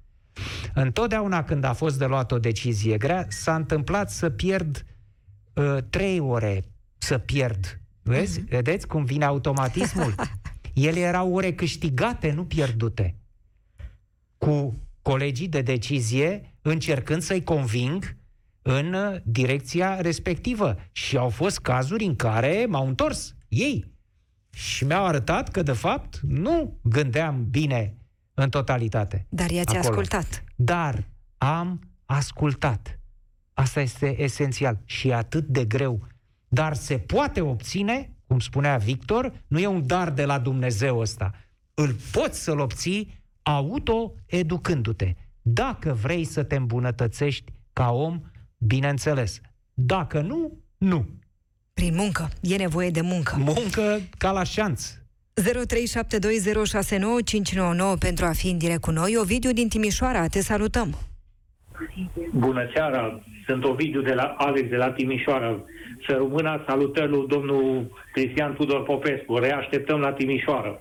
C: Întotdeauna când a fost de luat o decizie grea, s-a întâmplat să pierd uh, trei ore, să pierd. Vezi? Uh-huh. Vedeți cum vine automatismul? Ele erau ore câștigate, nu pierdute. Cu colegii de decizie încercând să-i conving în direcția respectivă. Și au fost cazuri în care m-au întors ei. Și mi-au arătat că, de fapt, nu gândeam bine în totalitate.
B: Dar i-ați acolo. ascultat.
C: Dar am ascultat. Asta este esențial și e atât de greu. Dar se poate obține, cum spunea Victor, nu e un dar de la Dumnezeu ăsta. Îl poți să-l obții auto-educându-te. Dacă vrei să te îmbunătățești ca om, bineînțeles. Dacă nu, nu.
B: Prin muncă. E nevoie de muncă.
C: Muncă ca la șanț.
B: 0372069599 pentru a fi în direct cu noi. Ovidiu din Timișoara, te salutăm.
F: Bună seara, sunt Ovidiu de la Alex de la Timișoara. Să rămână salutări lui domnul Cristian Tudor Popescu. Reașteptăm la Timișoara.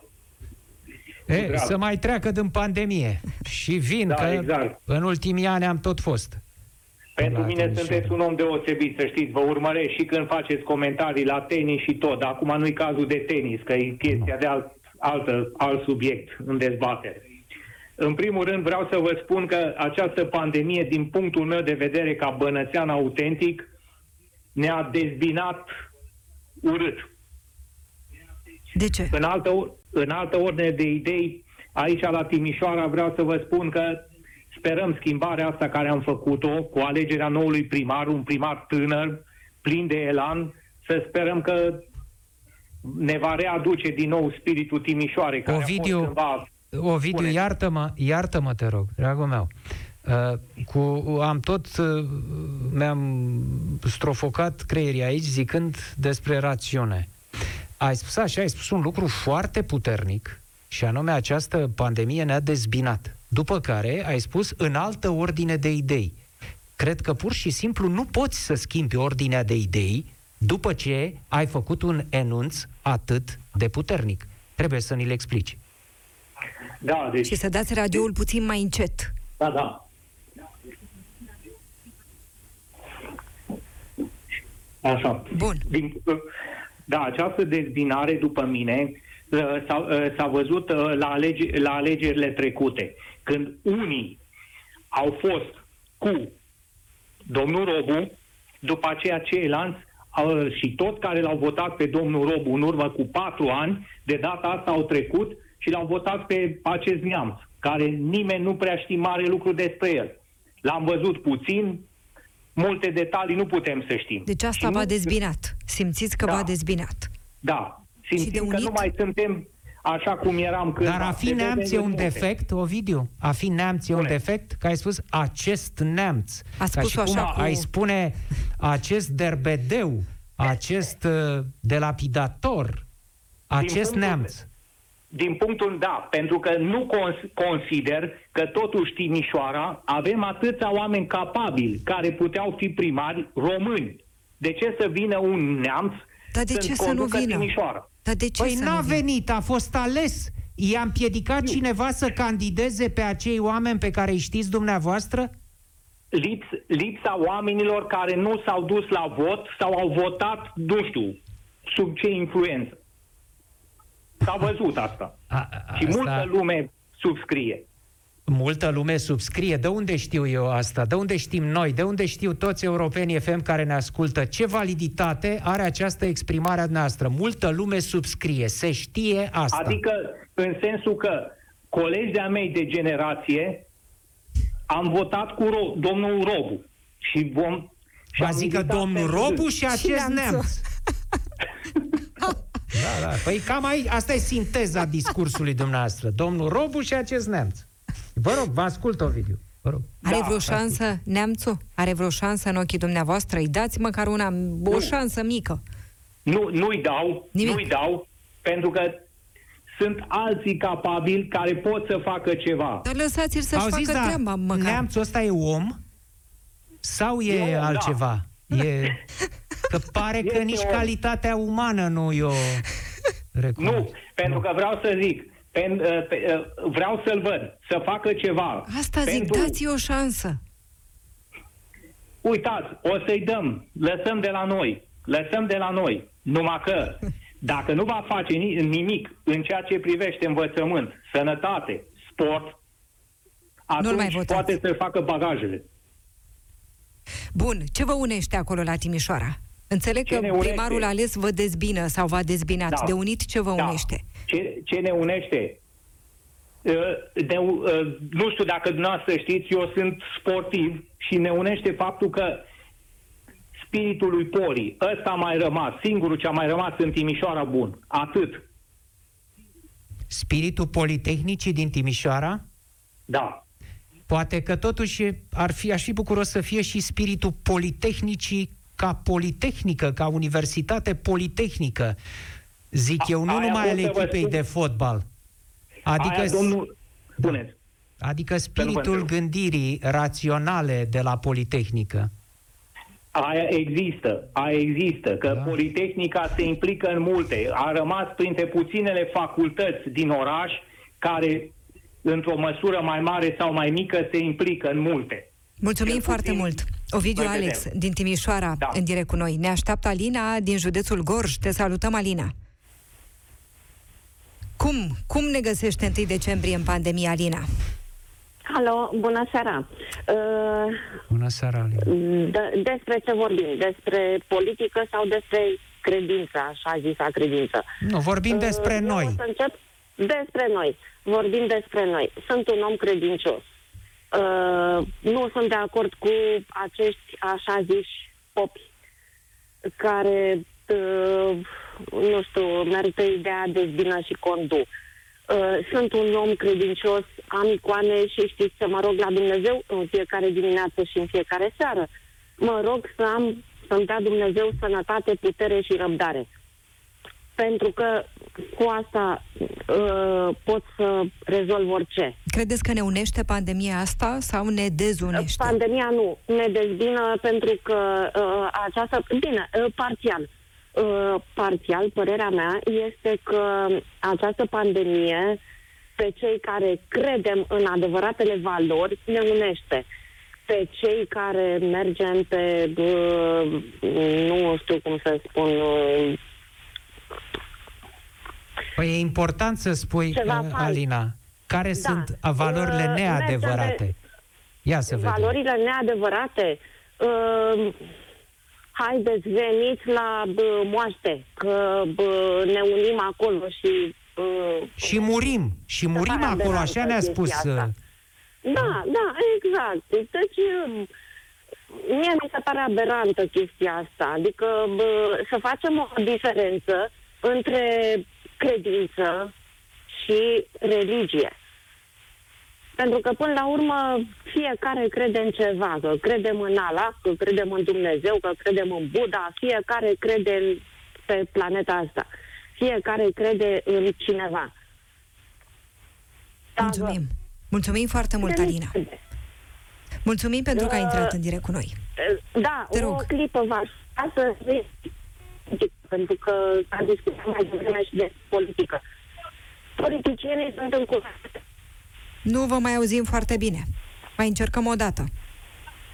C: E, să mai treacă din pandemie. Și vin, da, că exact. în ultimii ani am tot fost.
F: Pentru mine Timișoara. sunteți un om deosebit, să știți, vă urmăresc și când faceți comentarii la tenis și tot. Acum nu-i cazul de tenis, că e chestia no. de alt, altă, alt subiect în dezbatere. În primul rând vreau să vă spun că această pandemie, din punctul meu de vedere ca bănățean autentic, ne-a dezbinat urât.
B: De ce?
F: În altă, în altă ordine de idei, aici la Timișoara vreau să vă spun că sperăm schimbarea asta care am făcut-o cu alegerea noului primar, un primar tânăr, plin de elan, să sperăm că ne va readuce din nou spiritul Timișoare, care Ovidiu, a fost cândva...
C: Ovidiu, iartă-mă, iartă-mă, te rog, dragul meu. Uh, cu, am tot, uh, mi-am strofocat creierii aici zicând despre rațiune. Ai spus așa, ai spus un lucru foarte puternic și anume această pandemie ne-a dezbinat. După care ai spus în altă ordine de idei. Cred că pur și simplu nu poți să schimbi ordinea de idei după ce ai făcut un enunț atât de puternic. Trebuie să ni-l explici.
B: Da, deci... Și să dați radioul puțin mai încet.
F: Da, da. Așa.
B: Bun.
F: Din, da, această dezbinare, după mine, uh, s-a, uh, s-a văzut uh, la, alege, la alegerile trecute, când unii au fost cu domnul Robu, după aceea ceilalți și tot care l-au votat pe domnul Robu în urmă cu patru ani, de data asta au trecut și l-au votat pe acest neamț, care nimeni nu prea știe mare lucru despre el. L-am văzut puțin, multe detalii nu putem să știm.
B: Deci asta v-a dezbinat. Simțiți că da. v-a dezbinat.
F: Da. Simțim că nu mai suntem așa cum eram când...
C: Dar a fi neamț e un defect, Ovidiu? A fi neamț e un defect? Că ai spus acest neamț.
B: A spus Ca și
C: cum
B: cu...
C: ai spune acest derbedeu, acest uh, delapidator, acest din neamț.
F: Punctul, din punctul da, pentru că nu cons- consider că totuși Timișoara avem atâția oameni capabili care puteau fi primari români. De ce să vină un neamț
B: Dar de ce să nu vină?
F: Timișoara?
B: Dar de ce
C: păi
B: să
C: n-a
B: nu
C: venit, a fost ales. I-a împiedicat nu. cineva să candideze pe acei oameni pe care îi știți dumneavoastră?
F: Lips, lipsa oamenilor care nu s-au dus la vot sau au votat, nu știu, sub ce influență. S-a văzut asta. A, a, și asta... multă lume subscrie.
C: Multă lume subscrie. De unde știu eu asta? De unde știm noi? De unde știu toți europenii FM care ne ascultă? Ce validitate are această exprimare a noastră? Multă lume subscrie. Se știe asta.
F: Adică, în sensul că colegi de-a mei de generație am votat cu Ro- domnul Robu. Și vom...
C: Și Vă zică domnul Robu și acest neamț. Da, da. Păi cam ai, asta e sinteza discursului dumneavoastră. Domnul Robu și acest neamț. Vă rog, vă ascult, Ovidiu. Vă rog.
B: Are da, vreo șansă, ascult. neamțul? Are vreo șansă în ochii dumneavoastră? Îi dați măcar una, o șansă mică.
F: Nu, nu-i dau,
B: Nimic.
F: nu-i dau, pentru că sunt alții capabili care pot să facă ceva.
B: Dar lăsați-l să-și facă
C: Auziți, da,
B: treaba, măcar.
C: neamțul ăsta e om sau e
F: E om, da.
C: altceva? E... Că pare că
F: Este
C: nici
F: om.
C: calitatea umană nu i-o recunosc.
F: Nu, pentru că vreau să zic, pen, uh, pe, uh, vreau să-l văd, să facă ceva.
B: Asta zic,
F: Pentru-
B: dați o șansă.
F: Uitați, o să-i dăm, lăsăm de la noi, lăsăm de la noi. Numai că, dacă nu va face ni- nimic în ceea ce privește învățământ, sănătate, sport,
B: Nu-l mai
F: atunci
B: votați.
F: poate să facă bagajele.
B: Bun, ce vă unește acolo la Timișoara? Înțeleg
F: Ce
B: că
F: ne unește?
B: primarul ales vă dezbină sau v-a dezbinat.
F: Da.
B: De unit ce vă
F: Da.
B: unește?
F: Ce, ce ne unește? Uh, Ne, uh, nu știu dacă dumneavoastră știți, eu sunt sportiv și ne unește faptul că spiritul lui Poli, ăsta a mai rămas, singurul ce a mai rămas în Timișoara bun. Atât.
C: Spiritul Politehnicii din Timișoara?
F: Da.
C: Poate că totuși ar fi, aș fi bucuros să fie și spiritul Politehnicii ca politehnică, ca universitate politehnică. Zic
F: A-
C: eu, nu
F: aia
C: numai
F: pot
C: al
F: să vă
C: echipei
F: spun.
C: de fotbal. Adică,
F: Aia, domnul, spuneți.
C: adică spiritul
F: întreb.
C: gândirii raționale de la Politehnică.
F: Aia există, aia există, că
C: Da.
F: da. Politehnica se implică în multe. A rămas printre puținele facultăți din oraș care, într-o măsură mai mare sau mai mică, se implică în multe.
B: Mulțumim
F: Cel
B: foarte
F: puțin
B: mult. Ovidiu
F: noi
B: Alex,
F: vedem.
B: din Timișoara,
F: Da.
B: în direct cu noi. Ne așteaptă Alina din județul Gorj. Te salutăm, Alina. Cum? Cum ne găsește 1 decembrie în pandemie, Alina?
G: Alo, bună seara. Uh,
C: Bună seara, Alina.
G: de, despre ce vorbim? Despre politică sau despre credință, așa zisa credință?
C: Nu, vorbim despre
G: Uh, eu
C: noi.
G: O să încep despre noi. Vorbim despre noi. Sunt un om credincios. Uh, nu sunt de acord cu acești așa ziși popi care, uh, nu știu, merg pe ideea de zbină și condu. Uh, sunt un om credincios, am icoane și știți să mă rog la Dumnezeu în fiecare dimineață și în fiecare seară. Mă rog să am, să-mi dea Dumnezeu sănătate, putere și răbdare. Pentru că cu asta uh, pot să rezolv orice.
B: Credeți că ne unește pandemia asta sau ne dezunește?
G: Pandemia nu ne dezbină pentru că uh, această... Bine, uh, parțial. Uh, parțial, părerea mea este că această pandemie, pe cei care credem în adevăratele valori, ne unește. Pe cei care mergem pe, uh, nu știu cum să spun, uh,
C: Păi e important să spui,
G: Ceva
C: uh,
G: fals.
C: Alina, care
G: Da.
C: sunt uh, valorile
G: Uh,
C: neadevărate.
G: mergem
C: Ia să vedem.
G: valorile neadevărate. Uh, haideți, veniți la bă, moaște, că bă, ne unim acolo și... Uh,
C: Și murim, și murim
G: pare
C: acolo, așa
G: aberantă
C: ne-a
G: chestia
C: spus.
G: asta.
C: uh,
G: Da, da, exact. Deci, um, mie mi se pare aberantă chestia asta. Adică bă, să facem o diferență între credință și religie. Pentru că, până la urmă, fiecare crede în ceva. Că credem în Allah, că credem în Dumnezeu, că credem în Buddha. Fiecare crede în, pe planeta asta. Fiecare crede în cineva. Dacă-
B: Mulțumim. Mulțumim foarte mult, Alina. Mulțumim pentru că ai intrat în direct cu noi.
G: Da,
B: Te
G: o
B: rog.
G: clipă v-aș vrea să pentru că s-a discutat mai devreme și de politică. Politicienii sunt încurajate.
B: Nu vă mai auzim foarte bine. Mai încercăm o dată.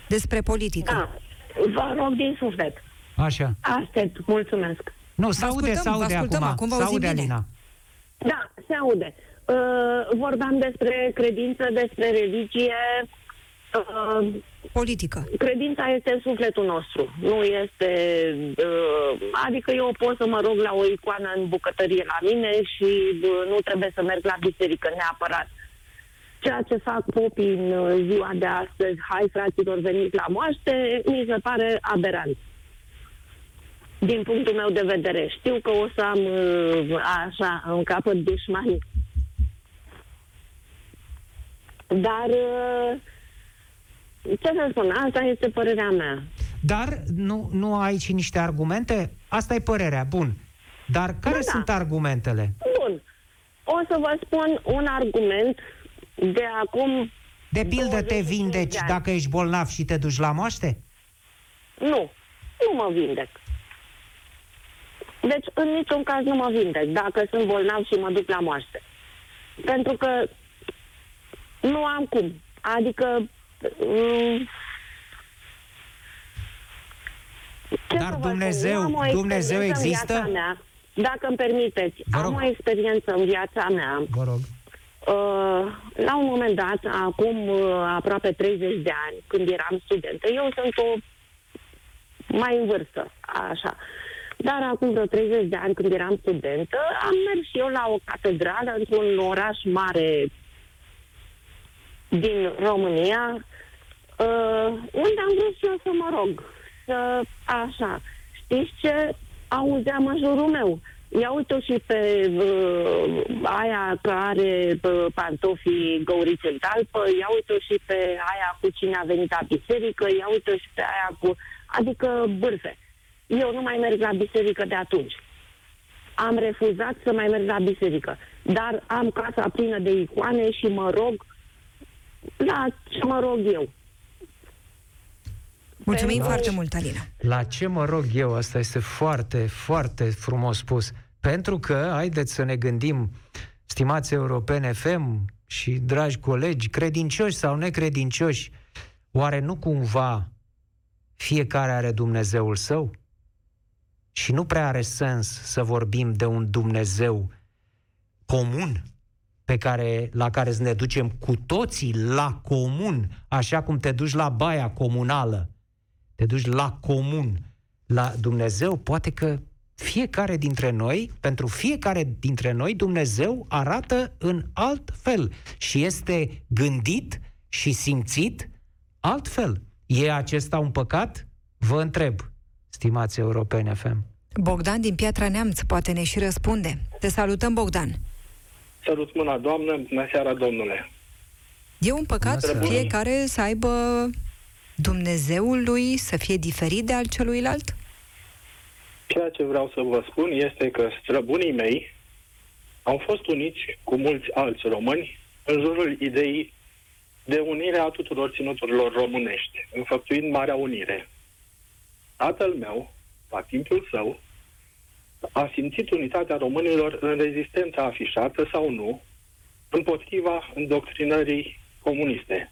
B: Despre politică.
G: Da, vă rog din suflet.
C: Așa.
G: Aștept, mulțumesc.
C: Nu, se aude,
B: ascultăm,
C: se
B: vă
C: aude
B: ascultăm,
C: acum.
B: acum vă
C: se
B: auzim
C: aude,
B: bine.
C: Alina.
G: Da, se aude. Uh, vorbeam despre credință, despre religie. Uh,
B: Politică.
G: credința este sufletul nostru, nu este... Uh, adică eu pot să mă rog la o icoană în bucătărie la mine și uh, nu trebuie să merg la biserică neapărat. Ceea ce fac popii în uh, ziua de astăzi, hai fraților, veniți la moaște, mi se pare aberant. Din punctul meu de vedere. Știu că o să am uh, așa în capăt dușmani. Dar uh, ce să spun, asta este părerea mea.
C: Dar nu, nu ai aici niște argumente? Asta e părerea, bun. Dar care
G: Da, da.
C: sunt argumentele?
G: Bun. O să vă spun un argument de acum...
C: De pildă te
G: 25 de
C: vindeci
G: ani.
C: dacă ești bolnav și te duci la moaște?
G: Nu. Nu mă vindec. Deci, în niciun caz nu mă vindec dacă sunt bolnav și mă duc la moaște. Pentru că nu am cum. Adică... mm, ce
C: Dar
G: să vă
C: Dumnezeu-
G: spun? Eu am o
C: Dumnezeu
G: experiență în
C: există?
G: viața Mea, dacă îmi permiteți,
C: Vă rog.
G: am o experiență în viața mea
C: Vă rog.
G: Uh, la un moment dat, acum uh, aproape 30 de ani, când eram studentă, eu sunt o mai în vârstă, așa. Dar acum vreo 30 de ani, când eram studentă, am mers și eu la o catedrală într-un oraș mare din România, uh, unde am vrut și eu să mă rog. Să, așa. Știți ce auzeam în jurul meu? Ia uite și pe uh, aia care uh, pantofii găuriți în talpă, ia uite și pe aia cu cine a venit la biserică, ia uite și pe aia cu... Adică bârfe. Eu nu mai merg la biserică de atunci. Am refuzat să mai merg la biserică. Dar am casa plină de icoane și mă rog la ce mă rog eu.
B: Mulțumim
G: Pentru-
B: foarte mult, Alina.
C: La ce mă rog eu? Asta este foarte, foarte frumos spus. Pentru că, haideți să ne gândim, stimați europene FM și dragi colegi, credincioși sau necredincioși, oare nu cumva fiecare are Dumnezeul său? Și nu prea are sens să vorbim de un Dumnezeu comun pe care, la care să ne ducem cu toții la comun, așa cum te duci la baia comunală te duci la comun, la Dumnezeu, poate că fiecare dintre noi, pentru fiecare dintre noi, Dumnezeu arată în alt fel și este gândit și simțit altfel. E acesta un păcat? Vă întreb, stimați europeni FM.
B: Bogdan din Piatra Neamț poate ne și răspunde. Te salutăm, Bogdan.
D: Sărut mâna, doamnă, bună seara, domnule.
B: E un păcat
C: Bună seara.
B: fiecare să aibă Dumnezeul lui să fie diferit de al celuilalt?
D: Ceea ce vreau să vă spun este că străbunii mei au fost uniți cu mulți alți români în jurul ideii de unire a tuturor ținuturilor românești, înfăptuind Marea Unire. Tatăl meu, la timpul său, a simțit unitatea românilor în rezistența afișată sau nu împotriva îndoctrinării comuniste.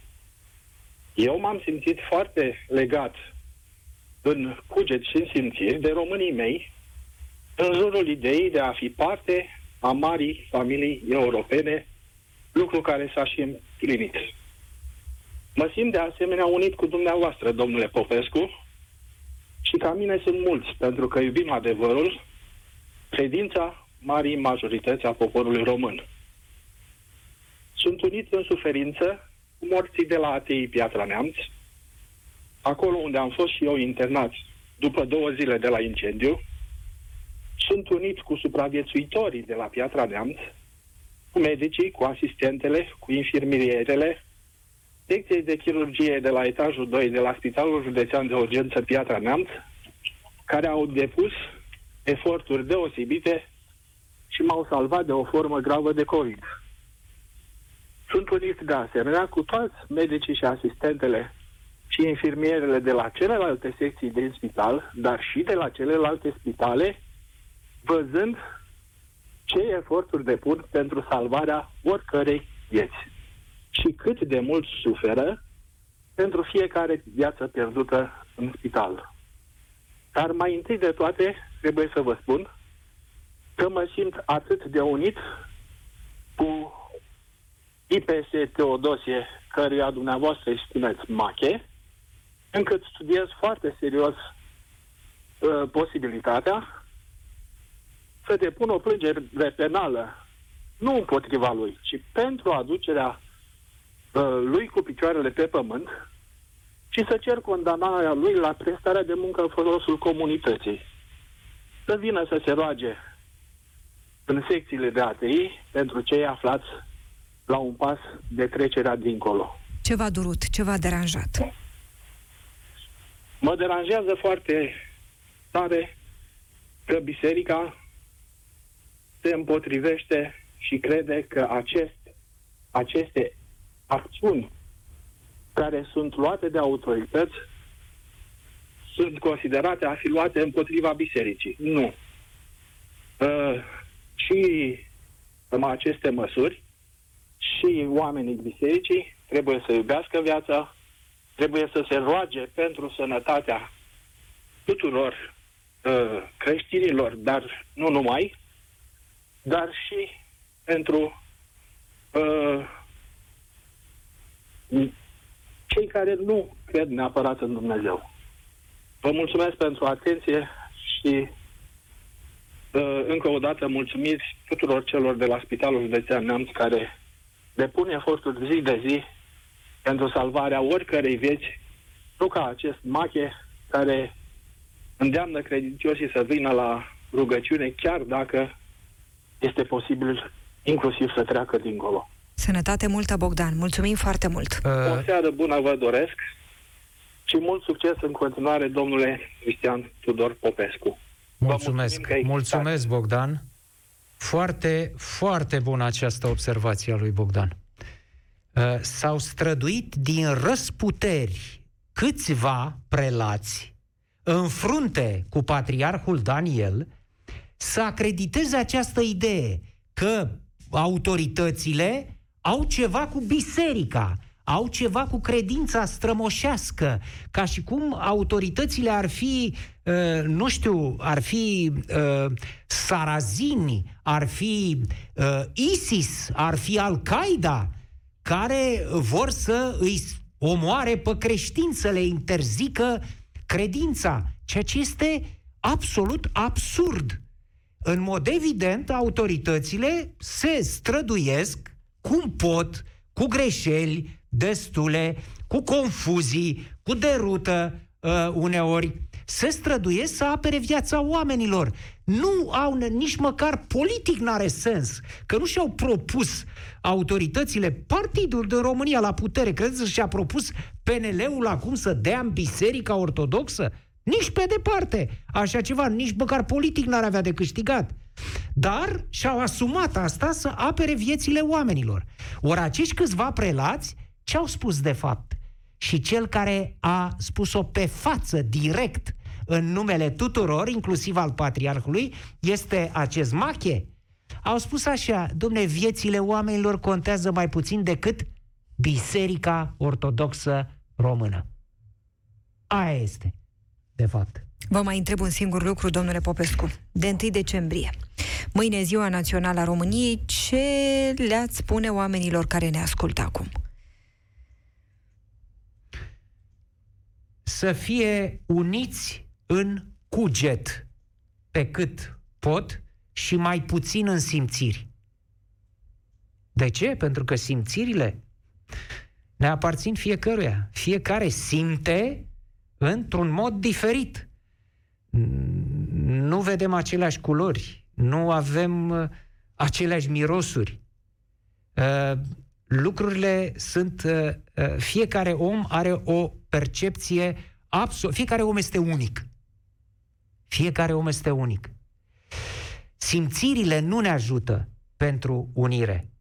D: Eu m-am simțit foarte legat în cuget și în simțiri de românii mei în jurul ideii de a fi parte a marii familii europene, lucru care s-a și împlinit. Mă simt de asemenea unit cu dumneavoastră, domnule Popescu, și ca mine sunt mulți, pentru că iubim adevărul, credința marii majorități a poporului român. Sunt unit în suferință cu morții de la ATI Piatra Neamț, acolo unde am fost și eu internat după două zile de la incendiu, sunt unit cu supraviețuitorii de la Piatra Neamț, cu medicii, cu asistentele, cu infirmierele, secției de chirurgie de la etajul 2 de la Spitalul Județean de Urgență Piatra Neamț, care au depus eforturi deosebite și m-au salvat de o formă gravă de COVID. Sunt unit de asemenea cu toți medicii și asistentele și infirmierele de la celelalte secții din spital, dar și de la celelalte spitale, văzând ce eforturi depun pentru salvarea oricărei vieți și cât de mult suferă pentru fiecare viață pierdută în spital. Dar mai întâi de toate, trebuie să vă spun că mă simt atât de unit cu IPS Teodosie, căruia dumneavoastră îi spuneți Mache, încât studiez foarte serios uh, posibilitatea să depun o plângere penală, nu împotriva lui, ci pentru aducerea uh, lui cu picioarele pe pământ și să cer condamnarea lui la prestarea de muncă în folosul comunității. Să vină să se roage în secțiile de ATI pentru cei aflați la un pas de trecerea dincolo.
B: Ce v-a durut? Ce v-a deranjat?
E: Mă deranjează foarte tare că biserica se împotrivește și crede că acest, aceste acțiuni care sunt luate de autorități sunt considerate a fi luate împotriva bisericii. Nu. Uh, și aceste măsuri și oamenii bisericii trebuie să iubească viața, trebuie să se roage pentru sănătatea tuturor uh, creștinilor, dar nu numai, dar și pentru uh, cei care nu cred neapărat în Dumnezeu. Vă mulțumesc pentru atenție și uh, încă o dată mulțumiri tuturor celor de la Spitalul Județean Neamț care depune eforturi zi de zi pentru salvarea oricărei vieți, nu ca acest mache care îndeamnă credincioșii să vină la rugăciune, chiar dacă este posibil inclusiv să treacă dincolo.
B: Sănătate multă, Bogdan. Mulțumim foarte mult.
E: Uh... O seară bună vă doresc și mult succes în continuare, domnule Cristian Tudor Popescu.
C: Mulțumesc. Mulțumesc, Bogdan. Foarte, foarte bună această observație a lui Bogdan. Uh, s-au străduit din răsputeri câțiva prelați în frunte cu patriarhul Daniel să acrediteze această idee că autoritățile au ceva cu biserica, au ceva cu credința strămoșească, ca și cum autoritățile ar fi, uh, nu știu, ar fi uh, sarazini, ar fi uh, ISIS, ar fi Al-Qaeda, care vor să îi omoare pe creștini, să le interzică credința, ceea ce este absolut absurd. În mod evident, autoritățile se străduiesc cum pot, cu greșeli destule, cu confuzii, cu derută uh, uneori, se străduiesc să apere viața oamenilor. Nu au nici măcar politic n-are sens, că nu și-au propus autoritățile, partidul de România la putere, credeți că și-a propus PNL-ul acum să dea în biserica ortodoxă? Nici pe departe. Așa ceva, nici măcar politic n-ar avea de câștigat. Dar și-au asumat asta să apere viețile oamenilor. Ori acești câțiva prelați, ce au spus de fapt? Și cel care a spus-o pe față, direct, în numele tuturor, inclusiv al patriarhului, este acest Mache. Au spus așa, domne, viețile oamenilor contează mai puțin decât Biserica Ortodoxă Română. Aia este, de fapt.
B: Vă mai întreb un singur lucru, domnule Popescu. De 1 decembrie, mâine ziua națională a României, ce le-ați spune oamenilor care ne ascultă acum?
C: Să fie uniți în cuget pe cât pot și mai puțin în simțiri. De ce? Pentru că simțirile ne aparțin fiecăruia. Fiecare simte într-un mod diferit. Nu vedem aceleași culori, nu avem uh, aceleași mirosuri. Uh, lucrurile sunt. Uh, fiecare om are o percepție absolut. Fiecare om este unic. Fiecare om este unic. Simțirile nu ne ajută pentru unire.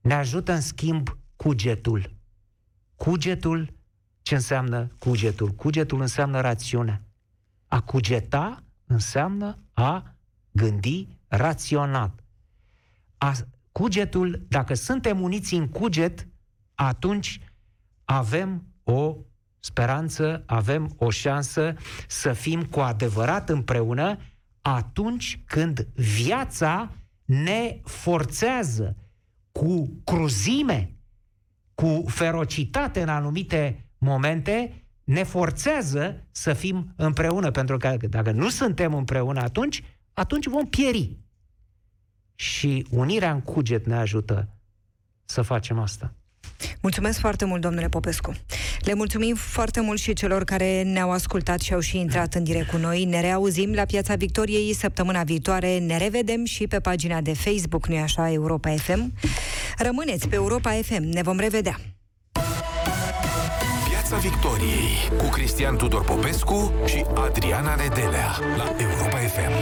C: Ne ajută, în schimb, cugetul. Cugetul, ce înseamnă cugetul? Cugetul înseamnă rațiunea. A cugeta înseamnă a gândi rațional. A, cugetul, dacă suntem uniți în cuget, atunci avem o speranță, avem o șansă să fim cu adevărat împreună atunci când viața ne forțează cu cruzime, cu ferocitate în anumite momente, ne forțează să fim împreună, pentru că dacă nu suntem împreună atunci, atunci vom pieri. Și unirea în cuget ne ajută să facem asta.
B: Mulțumesc foarte mult, domnule Popescu. Le mulțumim foarte mult și celor care ne-au ascultat și au și intrat în direct cu noi. Ne reauzim la Piața Victoriei săptămâna viitoare. Ne revedem și pe pagina de Facebook, nu-i așa, Europa FM. Rămâneți pe Europa FM. Ne vom revedea.
A: Piața Victoriei cu Cristian Tudor Popescu și Adriana Nedelea la Europa FM.